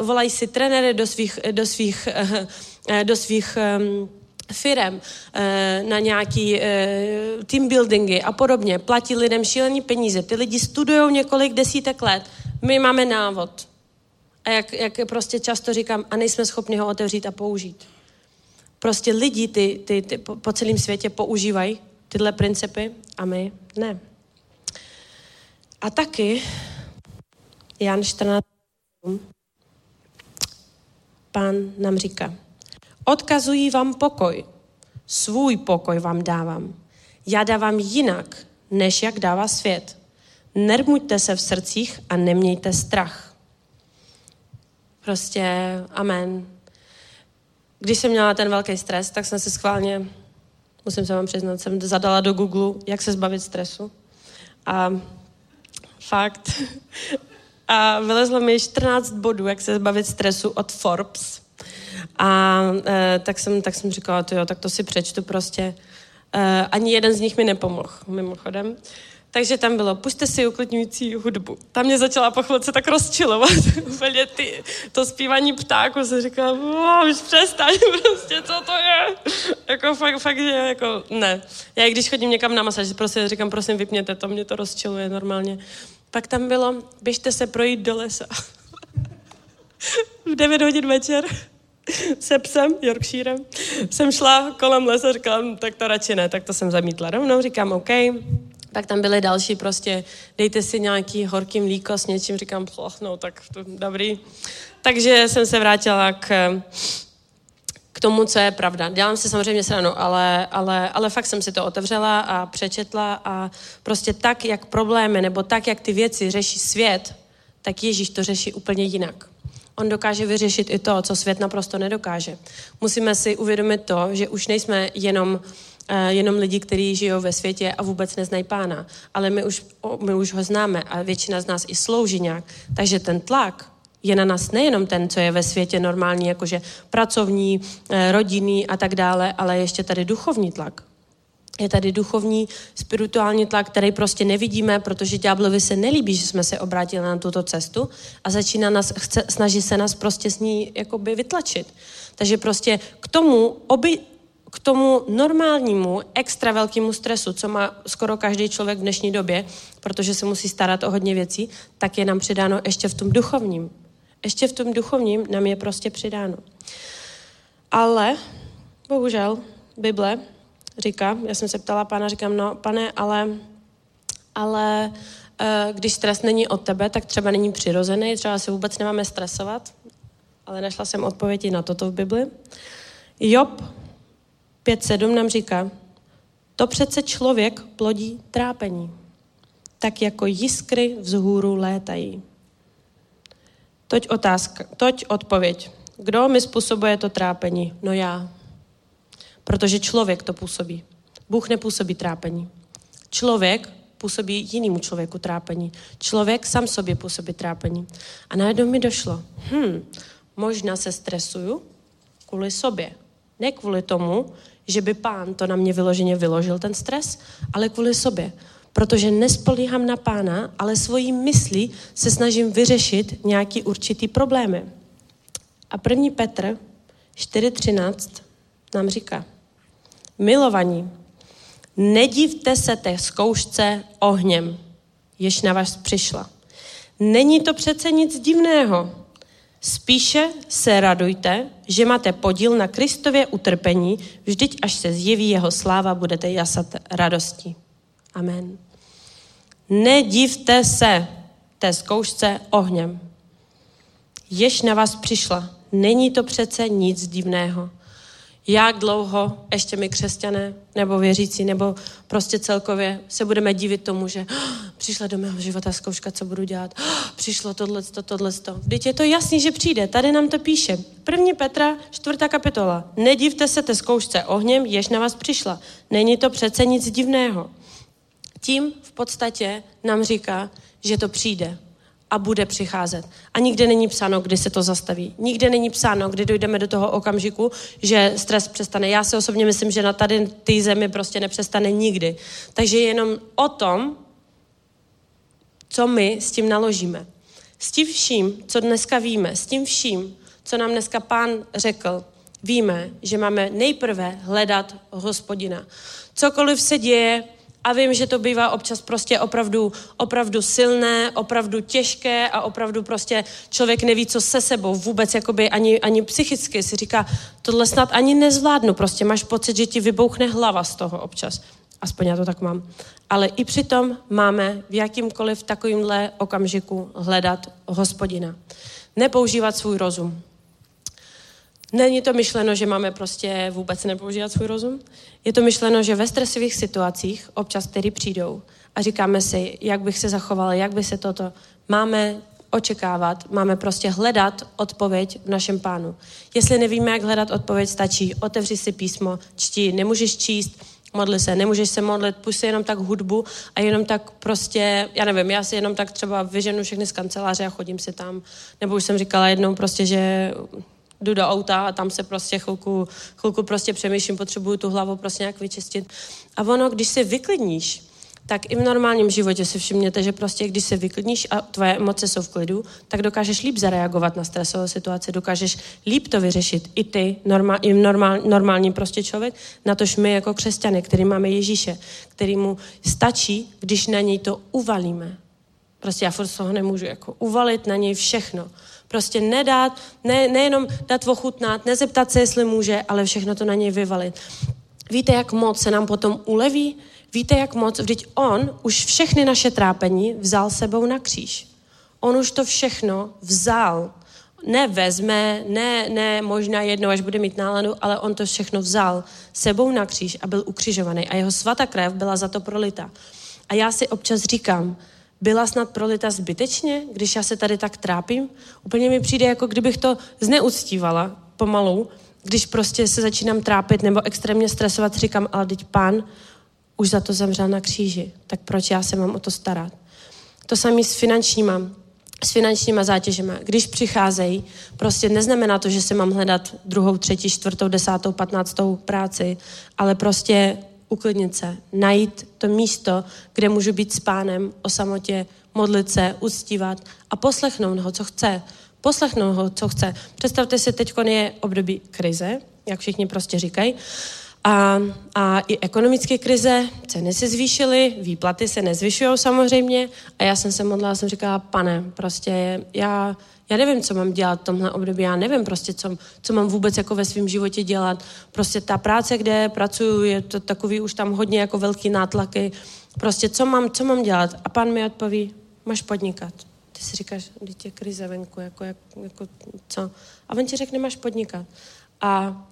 volají si trenéry do svých, do svých, do svých um, firem eh, na nějaký eh, team buildingy a podobně, platí lidem šílení peníze. Ty lidi studují několik desítek let. My máme návod. A jak, jak prostě často říkám, a nejsme schopni ho otevřít a použít. Prostě lidi ty, ty, ty po, po celém světě používají tyhle principy a my ne. A taky Jan 14. Pán nám říká, odkazují vám pokoj, svůj pokoj vám dávám. Já dávám jinak, než jak dává svět. Nermuďte se v srdcích a nemějte strach. Prostě amen. Když jsem měla ten velký stres, tak jsem se schválně, musím se vám přiznat, jsem zadala do Google, jak se zbavit stresu. A fakt. A vylezlo mi 14 bodů, jak se zbavit stresu od Forbes. A e, tak, jsem, tak jsem říkala, to jo, tak to si přečtu prostě. E, ani jeden z nich mi nepomohl, mimochodem. Takže tam bylo, pušte si uklidňující hudbu. Tam mě začala po chvilce tak rozčilovat. Úplně ty, to zpívání ptáku se říkala, už přestaň prostě, co to je? Jako fakt, fakt, že jako ne. Já i když chodím někam na masáž, prostě říkám, prosím, vypněte to, mě to rozčiluje normálně. Pak tam bylo, běžte se projít do lesa. v 9 hodin večer se psem, Yorkshirem, jsem šla kolem lesa, říkám, tak to radši ne, tak to jsem zamítla rovnou, říkám, OK, tak tam byly další prostě, dejte si nějaký horký mlíko s něčím, říkám, no tak to dobrý. Takže jsem se vrátila k, k tomu, co je pravda. Dělám si samozřejmě sranu, ale, ale, ale fakt jsem si to otevřela a přečetla a prostě tak, jak problémy nebo tak, jak ty věci řeší svět, tak Ježíš to řeší úplně jinak. On dokáže vyřešit i to, co svět naprosto nedokáže. Musíme si uvědomit to, že už nejsme jenom Eh, jenom lidi, kteří žijou ve světě a vůbec neznají pána. Ale my už, my už ho známe a většina z nás i slouží nějak. Takže ten tlak je na nás nejenom ten, co je ve světě normální, jakože pracovní, eh, rodinný a tak dále, ale ještě tady duchovní tlak. Je tady duchovní, spirituální tlak, který prostě nevidíme, protože ďáblovi se nelíbí, že jsme se obrátili na tuto cestu a začíná nás, chce, snaží se nás prostě s ní jakoby vytlačit. Takže prostě k tomu oby, k tomu normálnímu, extra velkému stresu, co má skoro každý člověk v dnešní době, protože se musí starat o hodně věcí, tak je nám přidáno ještě v tom duchovním. Ještě v tom duchovním nám je prostě přidáno. Ale, bohužel, Bible říká, já jsem se ptala pána, říkám, no pane, ale, ale eh, když stres není od tebe, tak třeba není přirozený, třeba se vůbec nemáme stresovat, ale našla jsem odpovědi na toto v Bibli. Job 5.7 nám říká, to přece člověk plodí trápení, tak jako jiskry vzhůru létají. Toť otázka, toť odpověď. Kdo mi způsobuje to trápení? No já. Protože člověk to působí. Bůh nepůsobí trápení. Člověk působí jinému člověku trápení. Člověk sám sobě působí trápení. A najednou mi došlo, hm, možná se stresuju kvůli sobě. Ne kvůli tomu, že by pán to na mě vyloženě vyložil, ten stres, ale kvůli sobě. Protože nespolíhám na pána, ale svojí myslí se snažím vyřešit nějaký určitý problémy. A první Petr 4.13 nám říká, milovaní, nedivte se té zkoušce ohněm, jež na vás přišla. Není to přece nic divného, Spíše se radujte, že máte podíl na Kristově utrpení, vždyť až se zjeví jeho sláva, budete jasat radostí. Amen. Nedivte se té zkoušce ohněm. Jež na vás přišla, není to přece nic divného jak dlouho ještě my křesťané, nebo věřící, nebo prostě celkově se budeme divit tomu, že oh, přišla do mého života zkouška, co budu dělat. Oh, přišlo tohle, tohle. Vždyť je to jasný, že přijde. Tady nám to píše. První Petra, čtvrtá kapitola. Nedivte se té zkoušce ohněm, jež na vás přišla. Není to přece nic divného. Tím v podstatě nám říká, že to přijde a bude přicházet. A nikde není psáno, kdy se to zastaví. Nikde není psáno, kdy dojdeme do toho okamžiku, že stres přestane. Já si osobně myslím, že na tady té zemi prostě nepřestane nikdy. Takže jenom o tom, co my s tím naložíme. S tím vším, co dneska víme, s tím vším, co nám dneska pán řekl, víme, že máme nejprve hledat hospodina. Cokoliv se děje, A vím, že to bývá občas prostě opravdu, opravdu silné, opravdu těžké a opravdu prostě člověk neví, co se sebou vůbec jakoby ani, ani psychicky si říká, tohle snad ani nezvládnu, prostě máš pocit, že ti vybouchne hlava z toho občas. Aspoň já to tak mám. Ale i přitom máme v jakýmkoliv takovýmhle okamžiku hledat hospodina. Nepoužívat svůj rozum. Není to myšleno, že máme prostě vůbec nepoužívat svůj rozum. Je to myšleno, že ve stresových situacích, občas které přijdou, a říkáme si, jak bych se zachoval, jak by se toto, máme očekávat, máme prostě hledat odpověď v našem pánu. Jestli nevíme, jak hledat odpověď, stačí, otevři si písmo, čti, nemůžeš číst, modli se, nemůžeš se modlit, puść si jenom tak hudbu a jenom tak prostě, já nevím, já si jenom tak třeba vyženu všechny z kanceláře a chodím si tam. Nebo už jsem říkala jednou prostě, že jdu do auta a tam se prostě chvilku, chvilku prostě přemýšlím, potřebuju tu hlavu prostě nějak vyčistit. A ono, když se vyklidníš, tak i v normálním životě si všimněte, že prostě když se vyklidníš a tvoje emoce jsou v klidu, tak dokážeš líp zareagovat na stresové situace, dokážeš líp to vyřešit. I ty, normál, i normál, normální prostě člověk, natož my jako křesťané, který máme Ježíše, který mu stačí, když na něj to uvalíme. Prostě já furt toho nemůžu jako uvalit na něj všechno. Prostě nedát, ne, nejenom dát ochutnat, nezeptat se, jestli může, ale všechno to na něj vyvalit. Víte, jak moc se nám potom uleví? Víte, jak moc? Vždyť on už všechny naše trápení vzal sebou na kříž. On už to všechno vzal. Ne vezme, ne, ne možná jednou, až bude mít náladu, ale on to všechno vzal sebou na kříž a byl ukřižovaný. A jeho svatá krev byla za to prolita. A já si občas říkám, byla snad prolita zbytečně, když já se tady tak trápím? Úplně mi přijde, jako kdybych to zneuctívala pomalu, když prostě se začínám trápit nebo extrémně stresovat, říkám, ale teď pán už za to zemřel na kříži, tak proč já se mám o to starat? To samé s finančníma, s finančníma zátěžema. Když přicházejí, prostě neznamená to, že se mám hledat druhou, třetí, čtvrtou, desátou, patnáctou práci, ale prostě uklidnit se, najít to místo, kde můžu být s pánem o samotě, modlit se, uctívat a poslechnout ho, co chce. Poslechnout ho, co chce. Představte si, teď je období krize, jak všichni prostě říkají, a, a i ekonomické krize, ceny se zvýšily, výplaty se nezvyšují samozřejmě a já jsem se modlila, jsem říkala, pane, prostě já, já nevím, co mám dělat v tomhle období, já nevím prostě, co, co mám vůbec jako ve svém životě dělat. Prostě ta práce, kde pracuju, je to takový už tam hodně jako velký nátlaky. Prostě co mám, co mám dělat? A pan mi odpoví, máš podnikat. Ty si říkáš, dítě krize venku, jako, jako, jako co? A on ti řekne, máš podnikat. A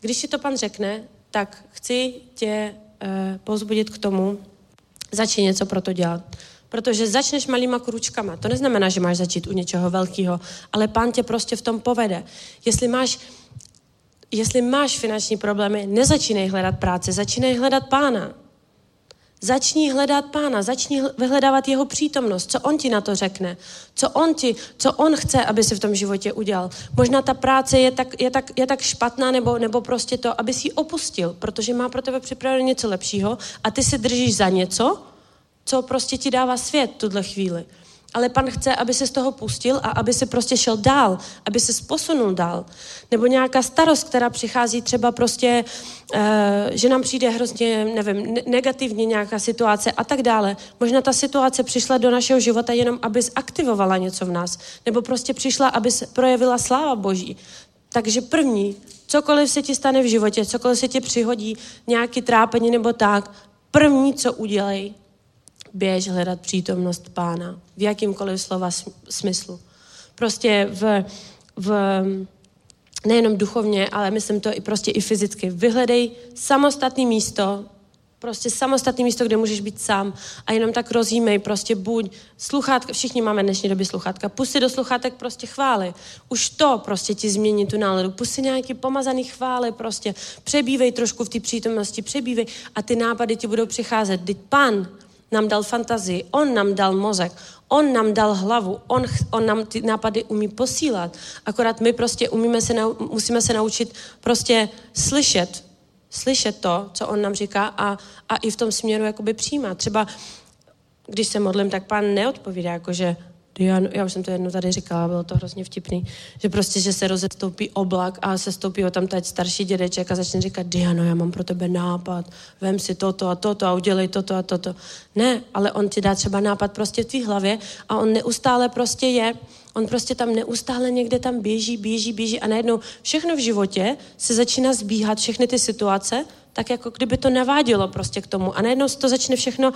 když ti to pan řekne, tak chci tě uh, pozbudit k tomu, začni něco pro to dělat. Protože začneš malýma kručkama. To neznamená, že máš začít u něčeho velkého, ale pán tě prostě v tom povede. Jestli máš, jestli máš finanční problémy, nezačínej hledat práci, začínej hledat pána. Začni hledat pána, začni vyhledávat jeho přítomnost, co on ti na to řekne, co on ti, co on chce, aby si v tom životě udělal. Možná ta práce je tak, je tak, je tak špatná, nebo, nebo prostě to, aby si ji opustil, protože má pro tebe připraveno něco lepšího a ty se držíš za něco, co prostě ti dává svět tuhle chvíli. Ale pan chce, aby se z toho pustil a aby se prostě šel dál, aby se posunul dál. Nebo nějaká starost, která přichází třeba prostě, uh, že nám přijde hrozně, nevím, negativně nějaká situace a tak dále. Možná ta situace přišla do našeho života jenom, aby zaktivovala něco v nás. Nebo prostě přišla, aby se projevila sláva Boží. Takže první, cokoliv se ti stane v životě, cokoliv se ti přihodí, nějaký trápení nebo tak, první, co udělej, běž hledat přítomnost pána v jakýmkoliv slova smyslu. Prostě v, v nejenom duchovně, ale myslím to i prostě i fyzicky. Vyhledej samostatné místo, prostě samostatné místo, kde můžeš být sám a jenom tak rozjímej, prostě buď sluchátka, všichni máme dnešní době sluchátka, pusy do sluchátek prostě chvály. Už to prostě ti změní tu náladu. Pusy nějaký pomazaný chvály prostě. Přebívej trošku v té přítomnosti, přebívej a ty nápady ti budou přicházet. Teď pan nám dal fantazii, on nám dal mozek, on nám dal hlavu, on, on nám ty nápady umí posílat. Akorát my prostě umíme se, musíme se naučit prostě slyšet, slyšet to, co on nám říká a, a i v tom směru jakoby přijímat. Třeba když se modlím, tak pán neodpovídá, jakože Diano, já už jsem to jednou tady říkala, bylo to hrozně vtipný, že prostě, že se rozestoupí oblak a se stoupí ho tam teď starší dědeček a začne říkat, Diano, já mám pro tebe nápad, vem si toto a toto a udělej toto a toto. Ne, ale on ti dá třeba nápad prostě v tvý hlavě a on neustále prostě je, on prostě tam neustále někde tam běží, běží, běží a najednou všechno v životě se začíná zbíhat, všechny ty situace, tak jako kdyby to navádělo prostě k tomu. A najednou se to začne všechno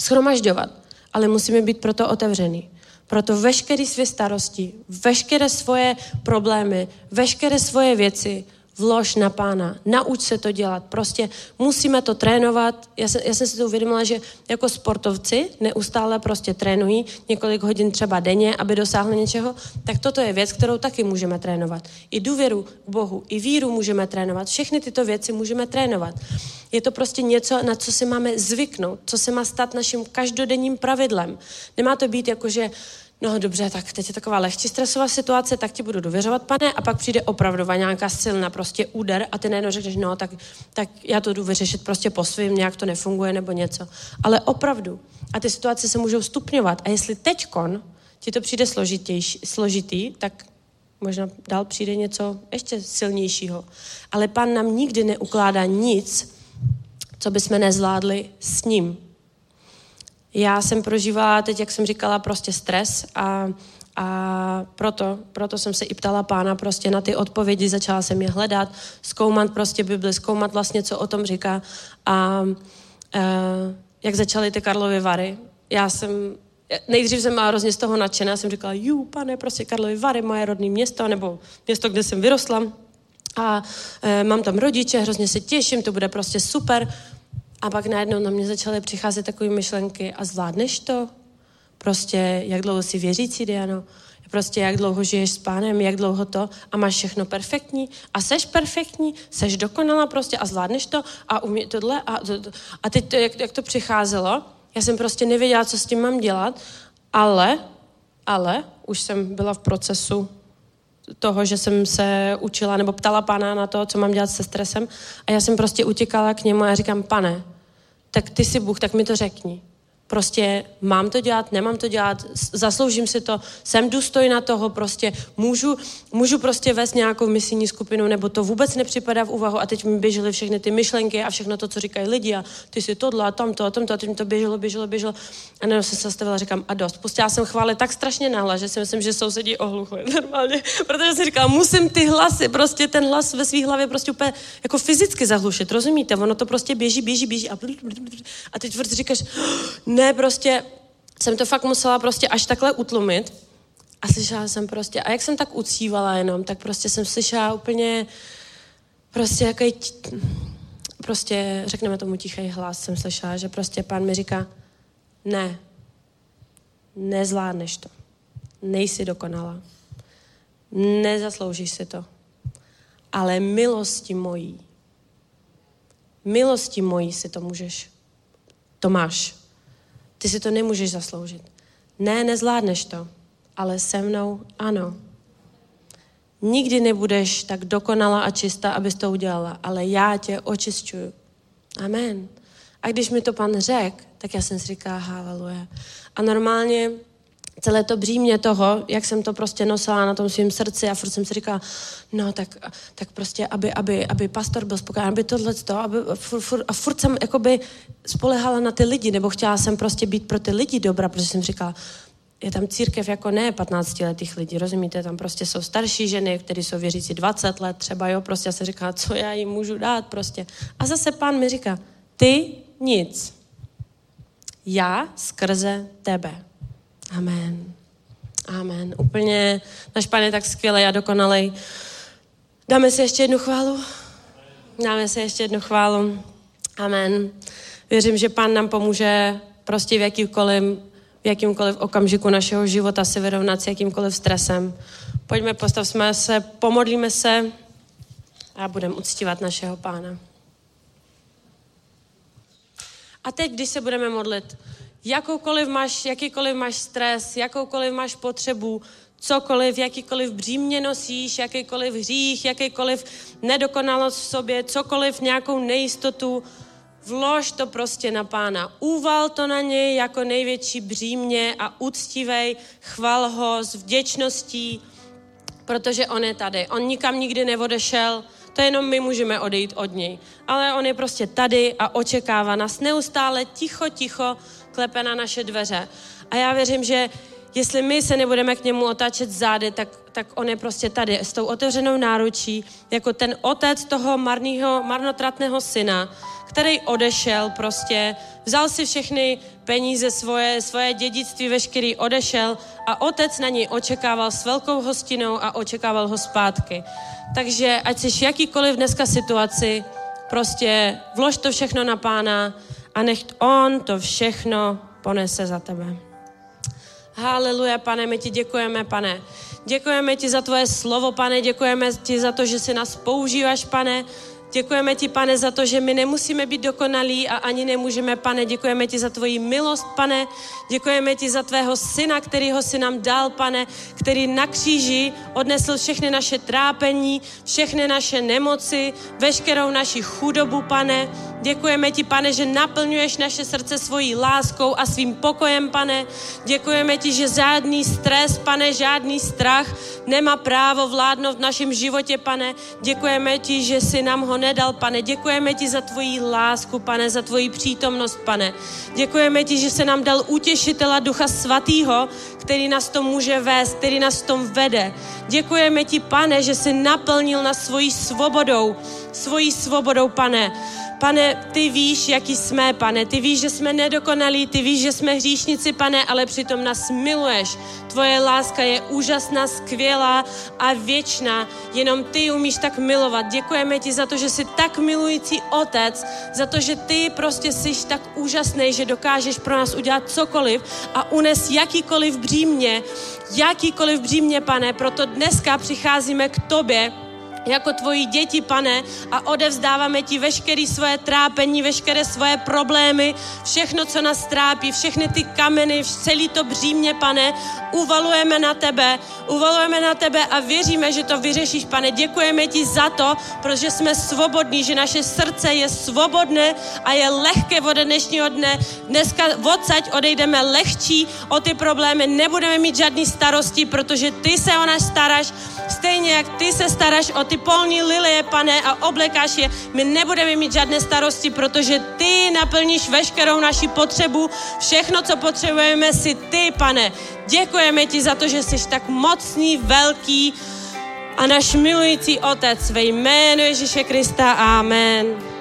schromažďovat ale musíme být proto otevřený. Proto veškeré své starosti, veškeré svoje problémy, veškeré svoje věci vlož na pána, nauč se to dělat. Prostě musíme to trénovat. Já jsem, já jsem si to uvědomila, že jako sportovci neustále prostě trénují několik hodin třeba denně, aby dosáhli něčeho, tak toto je věc, kterou taky můžeme trénovat. I důvěru k Bohu, i víru můžeme trénovat. Všechny tyto věci můžeme trénovat. Je to prostě něco, na co si máme zvyknout, co se má stát naším každodenním pravidlem. Nemá to být jako, že no dobře, tak teď je taková lehčí stresová situace, tak ti budu dověřovat, pane, a pak přijde opravdová nějaká silná prostě úder a ty najednou řekneš, no tak, tak já to jdu vyřešit prostě po svým, nějak to nefunguje nebo něco. Ale opravdu. A ty situace se můžou stupňovat. A jestli teďkon ti to přijde složitější, složitý, tak možná dál přijde něco ještě silnějšího. Ale pan nám nikdy neukládá nic, co bychom nezvládli s ním. Já jsem prožívala teď, jak jsem říkala, prostě stres a, a proto, proto jsem se i ptala pána prostě na ty odpovědi, začala jsem je hledat, zkoumat prostě Bibli, zkoumat vlastně, co o tom říká a e, jak začaly ty Karlovy Vary. Já jsem nejdřív jsem byla hrozně z toho nadšená, jsem říkala, jú, pane, prostě Karlovy Vary, moje rodné město, nebo město, kde jsem vyrostla. A e, mám tam rodiče, hrozně se těším, to bude prostě super. A pak najednou na mě začaly přicházet takové myšlenky a zvládneš to? Prostě, jak dlouho si věřící, Diano? Prostě, jak dlouho žiješ s pánem, jak dlouho to? A máš všechno perfektní? A seš perfektní, seš dokonalá prostě a zvládneš to? A umí tohle a, a teď to, jak, jak to přicházelo, já jsem prostě nevěděla, co s tím mám dělat, ale, ale už jsem byla v procesu toho, že jsem se učila nebo ptala pána na to, co mám dělat se stresem. A já jsem prostě utěkala k němu a já říkám, pane, tak ty jsi Bůh, tak mi to řekni. Prostě mám to dělat, nemám to dělat, zasloužím si to, jsem důstojná toho, prostě můžu, můžu prostě vést nějakou misijní skupinu, nebo to vůbec nepřipadá v úvahu a teď mi běžely všechny ty myšlenky a všechno to, co říkají lidi a ty si tohle a tamto a tamto a teď mi to běželo, běželo, běželo a najednou jsem se zastavila říkám a dost. Pustila jsem chvály tak strašně nahlas, že si myslím, že sousedí ohluchuje normálně, protože jsem říkala, musím ty hlasy, prostě ten hlas ve své hlavě prostě úplně jako fyzicky zahlušit, rozumíte? Ono to prostě běží, běží, běží a, a teď říkáš, ne, prostě jsem to fakt musela prostě až takhle utlumit a slyšela jsem prostě, a jak jsem tak ucívala jenom, tak prostě jsem slyšela úplně prostě jaký, prostě řekneme tomu tichý hlas, jsem slyšela, že prostě pán mi říká, ne, nezvládneš to, nejsi dokonala, nezasloužíš si to, ale milosti mojí, milosti mojí si to můžeš, to máš. Ty si to nemůžeš zasloužit. Ne, nezvládneš to, ale se mnou ano. Nikdy nebudeš tak dokonalá a čistá, abys to udělala, ale já tě očišťuju. Amen. A když mi to pan řekl, tak já jsem si říkala, haleluja. A normálně celé to břímě toho, jak jsem to prostě nosila na tom svém srdci a furt jsem si říkala, no tak, tak prostě, aby, aby, aby pastor byl spokojený, aby tohle to, aby furt, furt, a furt jsem jakoby spolehala na ty lidi, nebo chtěla jsem prostě být pro ty lidi dobra, protože jsem říkala, je tam církev jako ne 15 letých lidí, rozumíte, tam prostě jsou starší ženy, které jsou věřící 20 let třeba, jo, prostě já se říká, co já jim můžu dát prostě. A zase pán mi říká, ty nic, já skrze tebe. Amen. Amen. Úplně náš je tak skvělý a dokonalý. Dáme si ještě jednu chválu? Dáme si ještě jednu chválu. Amen. Věřím, že Pán nám pomůže prostě v jakýmkoliv, v jakýmkoliv okamžiku našeho života se vyrovnat s jakýmkoliv stresem. Pojďme, postavme se, pomodlíme se a budeme uctívat našeho Pána. A teď, když se budeme modlit, jakoukoliv máš, jakýkoliv máš stres, jakoukoliv máš potřebu, cokoliv, jakýkoliv břímě nosíš, jakýkoliv hřích, jakýkoliv nedokonalost v sobě, cokoliv, nějakou nejistotu, Vlož to prostě na pána. Uval to na něj jako největší břímě a úctivej, chval ho s vděčností, protože on je tady. On nikam nikdy neodešel, to jenom my můžeme odejít od něj. Ale on je prostě tady a očekává nás neustále ticho, ticho, klepe na naše dveře. A já věřím, že jestli my se nebudeme k němu otáčet zády, tak, tak on je prostě tady s tou otevřenou náručí, jako ten otec toho marného, marnotratného syna, který odešel prostě, vzal si všechny peníze, svoje, svoje dědictví, veškerý odešel a otec na něj očekával s velkou hostinou a očekával ho zpátky. Takže ať jsi jakýkoliv dneska situaci, prostě vlož to všechno na pána a nech on to všechno ponese za tebe. Haleluja, pane, my ti děkujeme, pane. Děkujeme ti za tvoje slovo, pane, děkujeme ti za to, že si nás používáš, pane, Děkujeme ti, pane, za to, že my nemusíme být dokonalí a ani nemůžeme, pane. Děkujeme ti za tvoji milost, pane. Děkujeme ti za tvého syna, kterýho si nám dal, pane, který na kříži odnesl všechny naše trápení, všechny naše nemoci, veškerou naši chudobu, pane. Děkujeme ti, pane, že naplňuješ naše srdce svojí láskou a svým pokojem, pane. Děkujeme ti, že žádný stres, pane, žádný strach nemá právo vládnout v našem životě, pane. Děkujeme ti, že si nám ho nedal, pane. Děkujeme ti za tvoji lásku, pane, za tvoji přítomnost, pane. Děkujeme ti, že se nám dal utěšitela Ducha Svatýho, který nás to může vést, který nás tom vede. Děkujeme ti, pane, že jsi naplnil nás svojí svobodou, svojí svobodou, pane. Pane, ty víš, jaký jsme, pane. Ty víš, že jsme nedokonalí, ty víš, že jsme hříšnici, pane, ale přitom nás miluješ. Tvoje láska je úžasná, skvělá a věčná. Jenom ty umíš tak milovat. Děkujeme ti za to, že jsi tak milující otec, za to, že ty prostě jsi tak úžasný, že dokážeš pro nás udělat cokoliv a unes jakýkoliv břímě, jakýkoliv břímě, pane. Proto dneska přicházíme k tobě, jako tvoji děti, pane, a odevzdáváme ti veškeré svoje trápení, veškeré svoje problémy, všechno, co nás trápí, všechny ty kameny, celý to břímě, pane, uvalujeme na tebe, uvalujeme na tebe a věříme, že to vyřešíš, pane. Děkujeme ti za to, protože jsme svobodní, že naše srdce je svobodné a je lehké od dnešního dne. Dneska odsaď odejdeme lehčí o ty problémy, nebudeme mít žádný starosti, protože ty se o nás staráš, stejně jak ty se staráš o ty polní lilie, pane, a oblekáš je. My nebudeme mít žádné starosti, protože ty naplníš veškerou naši potřebu. Všechno, co potřebujeme, si ty, pane. Děkujeme ti za to, že jsi tak mocný, velký a náš milující Otec ve jménu Ježíše Krista. Amen.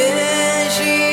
Ježíš žije.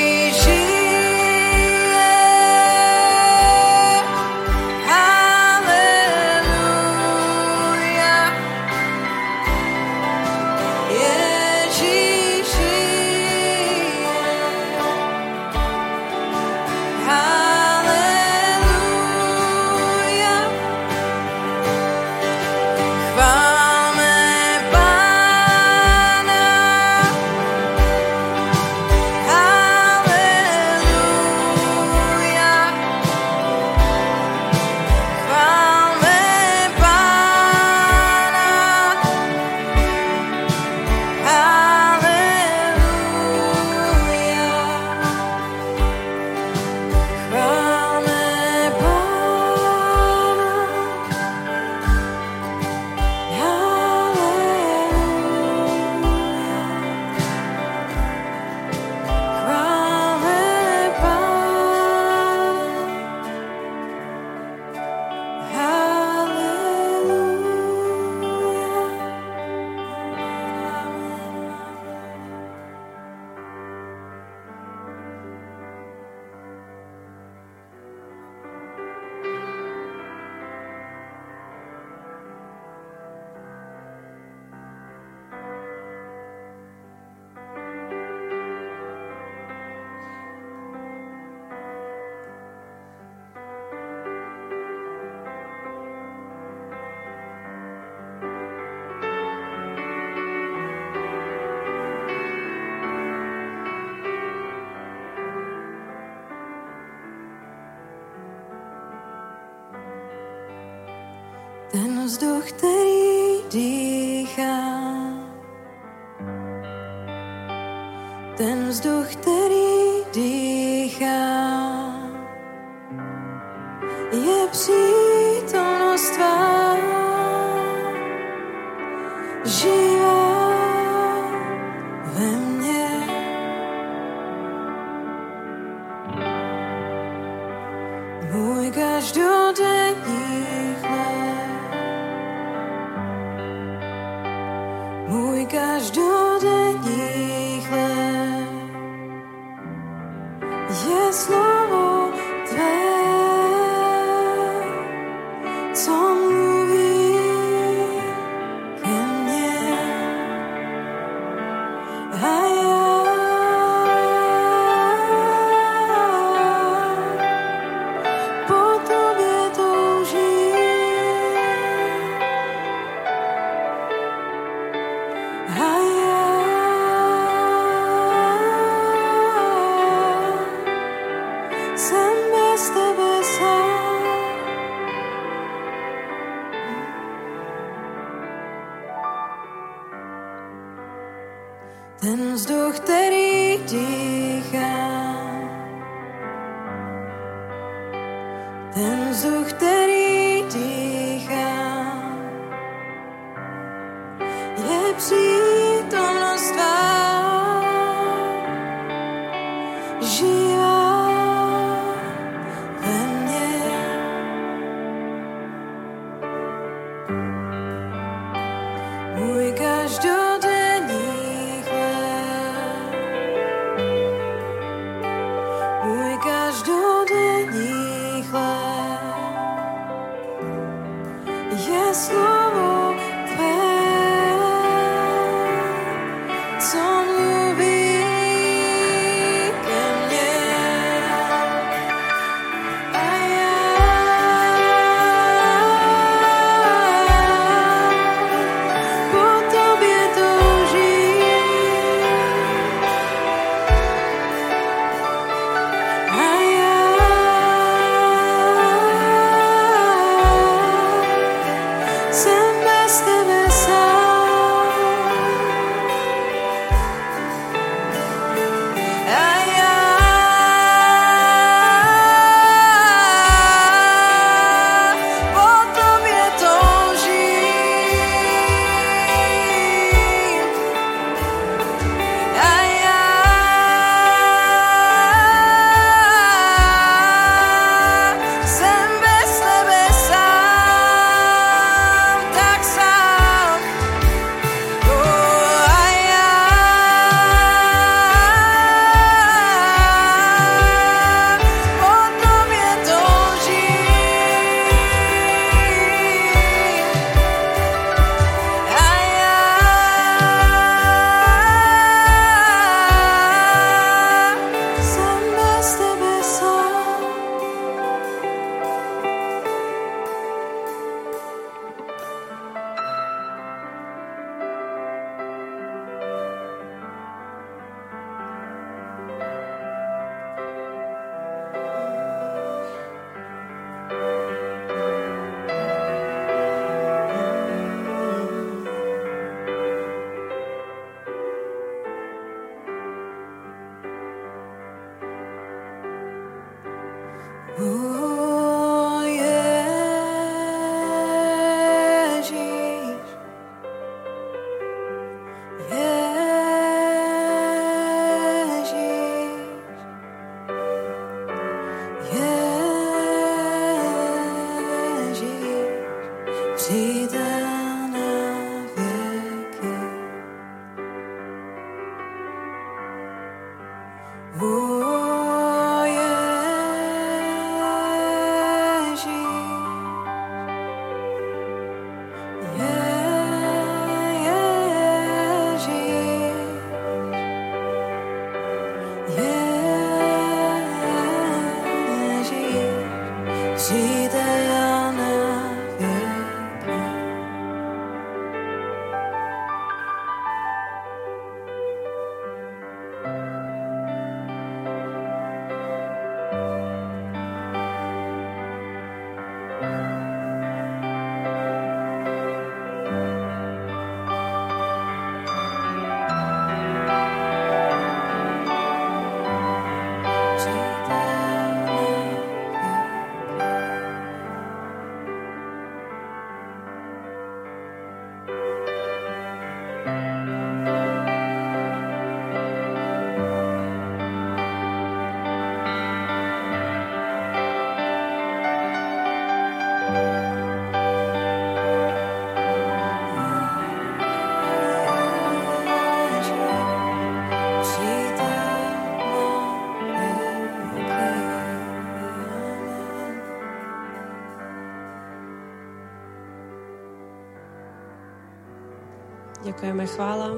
Děkujeme, chvála.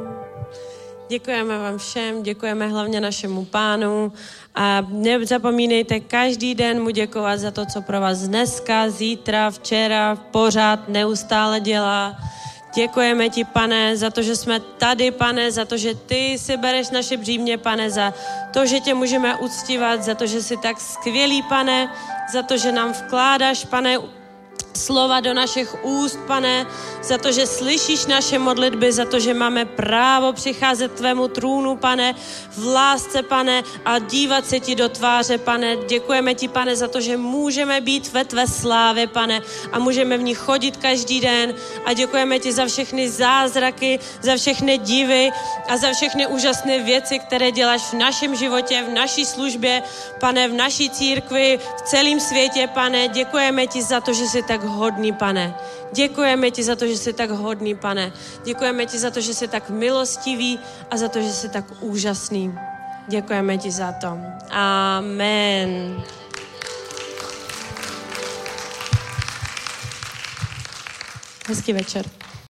Děkujeme vám všem, děkujeme hlavně našemu pánu a nezapomínejte každý den mu děkovat za to, co pro vás dneska, zítra, včera, pořád, neustále dělá. Děkujeme ti, pane, za to, že jsme tady, pane, za to, že ty si bereš naše břímě, pane, za to, že tě můžeme uctívat, za to, že jsi tak skvělý, pane, za to, že nám vkládáš, pane, slova do našich úst, pane, za to, že slyšíš naše modlitby, za to, že máme právo přicházet tvému trůnu, pane, v lásce, pane, a dívat se ti do tváře, pane. Děkujeme ti, pane, za to, že můžeme být ve tvé slávě, pane, a můžeme v ní chodit každý den. A děkujeme ti za všechny zázraky, za všechny divy a za všechny úžasné věci, které děláš v našem životě, v naší službě, pane, v naší církvi, v celém světě, pane. Děkujeme ti za to, že jsi tak hodný, pane. Děkujeme ti za to, že jsi tak hodný, pane. Děkujeme ti za to, že jsi tak milostivý a za to, že jsi tak úžasný. Děkujeme ti za to. Amen. Hezký večer.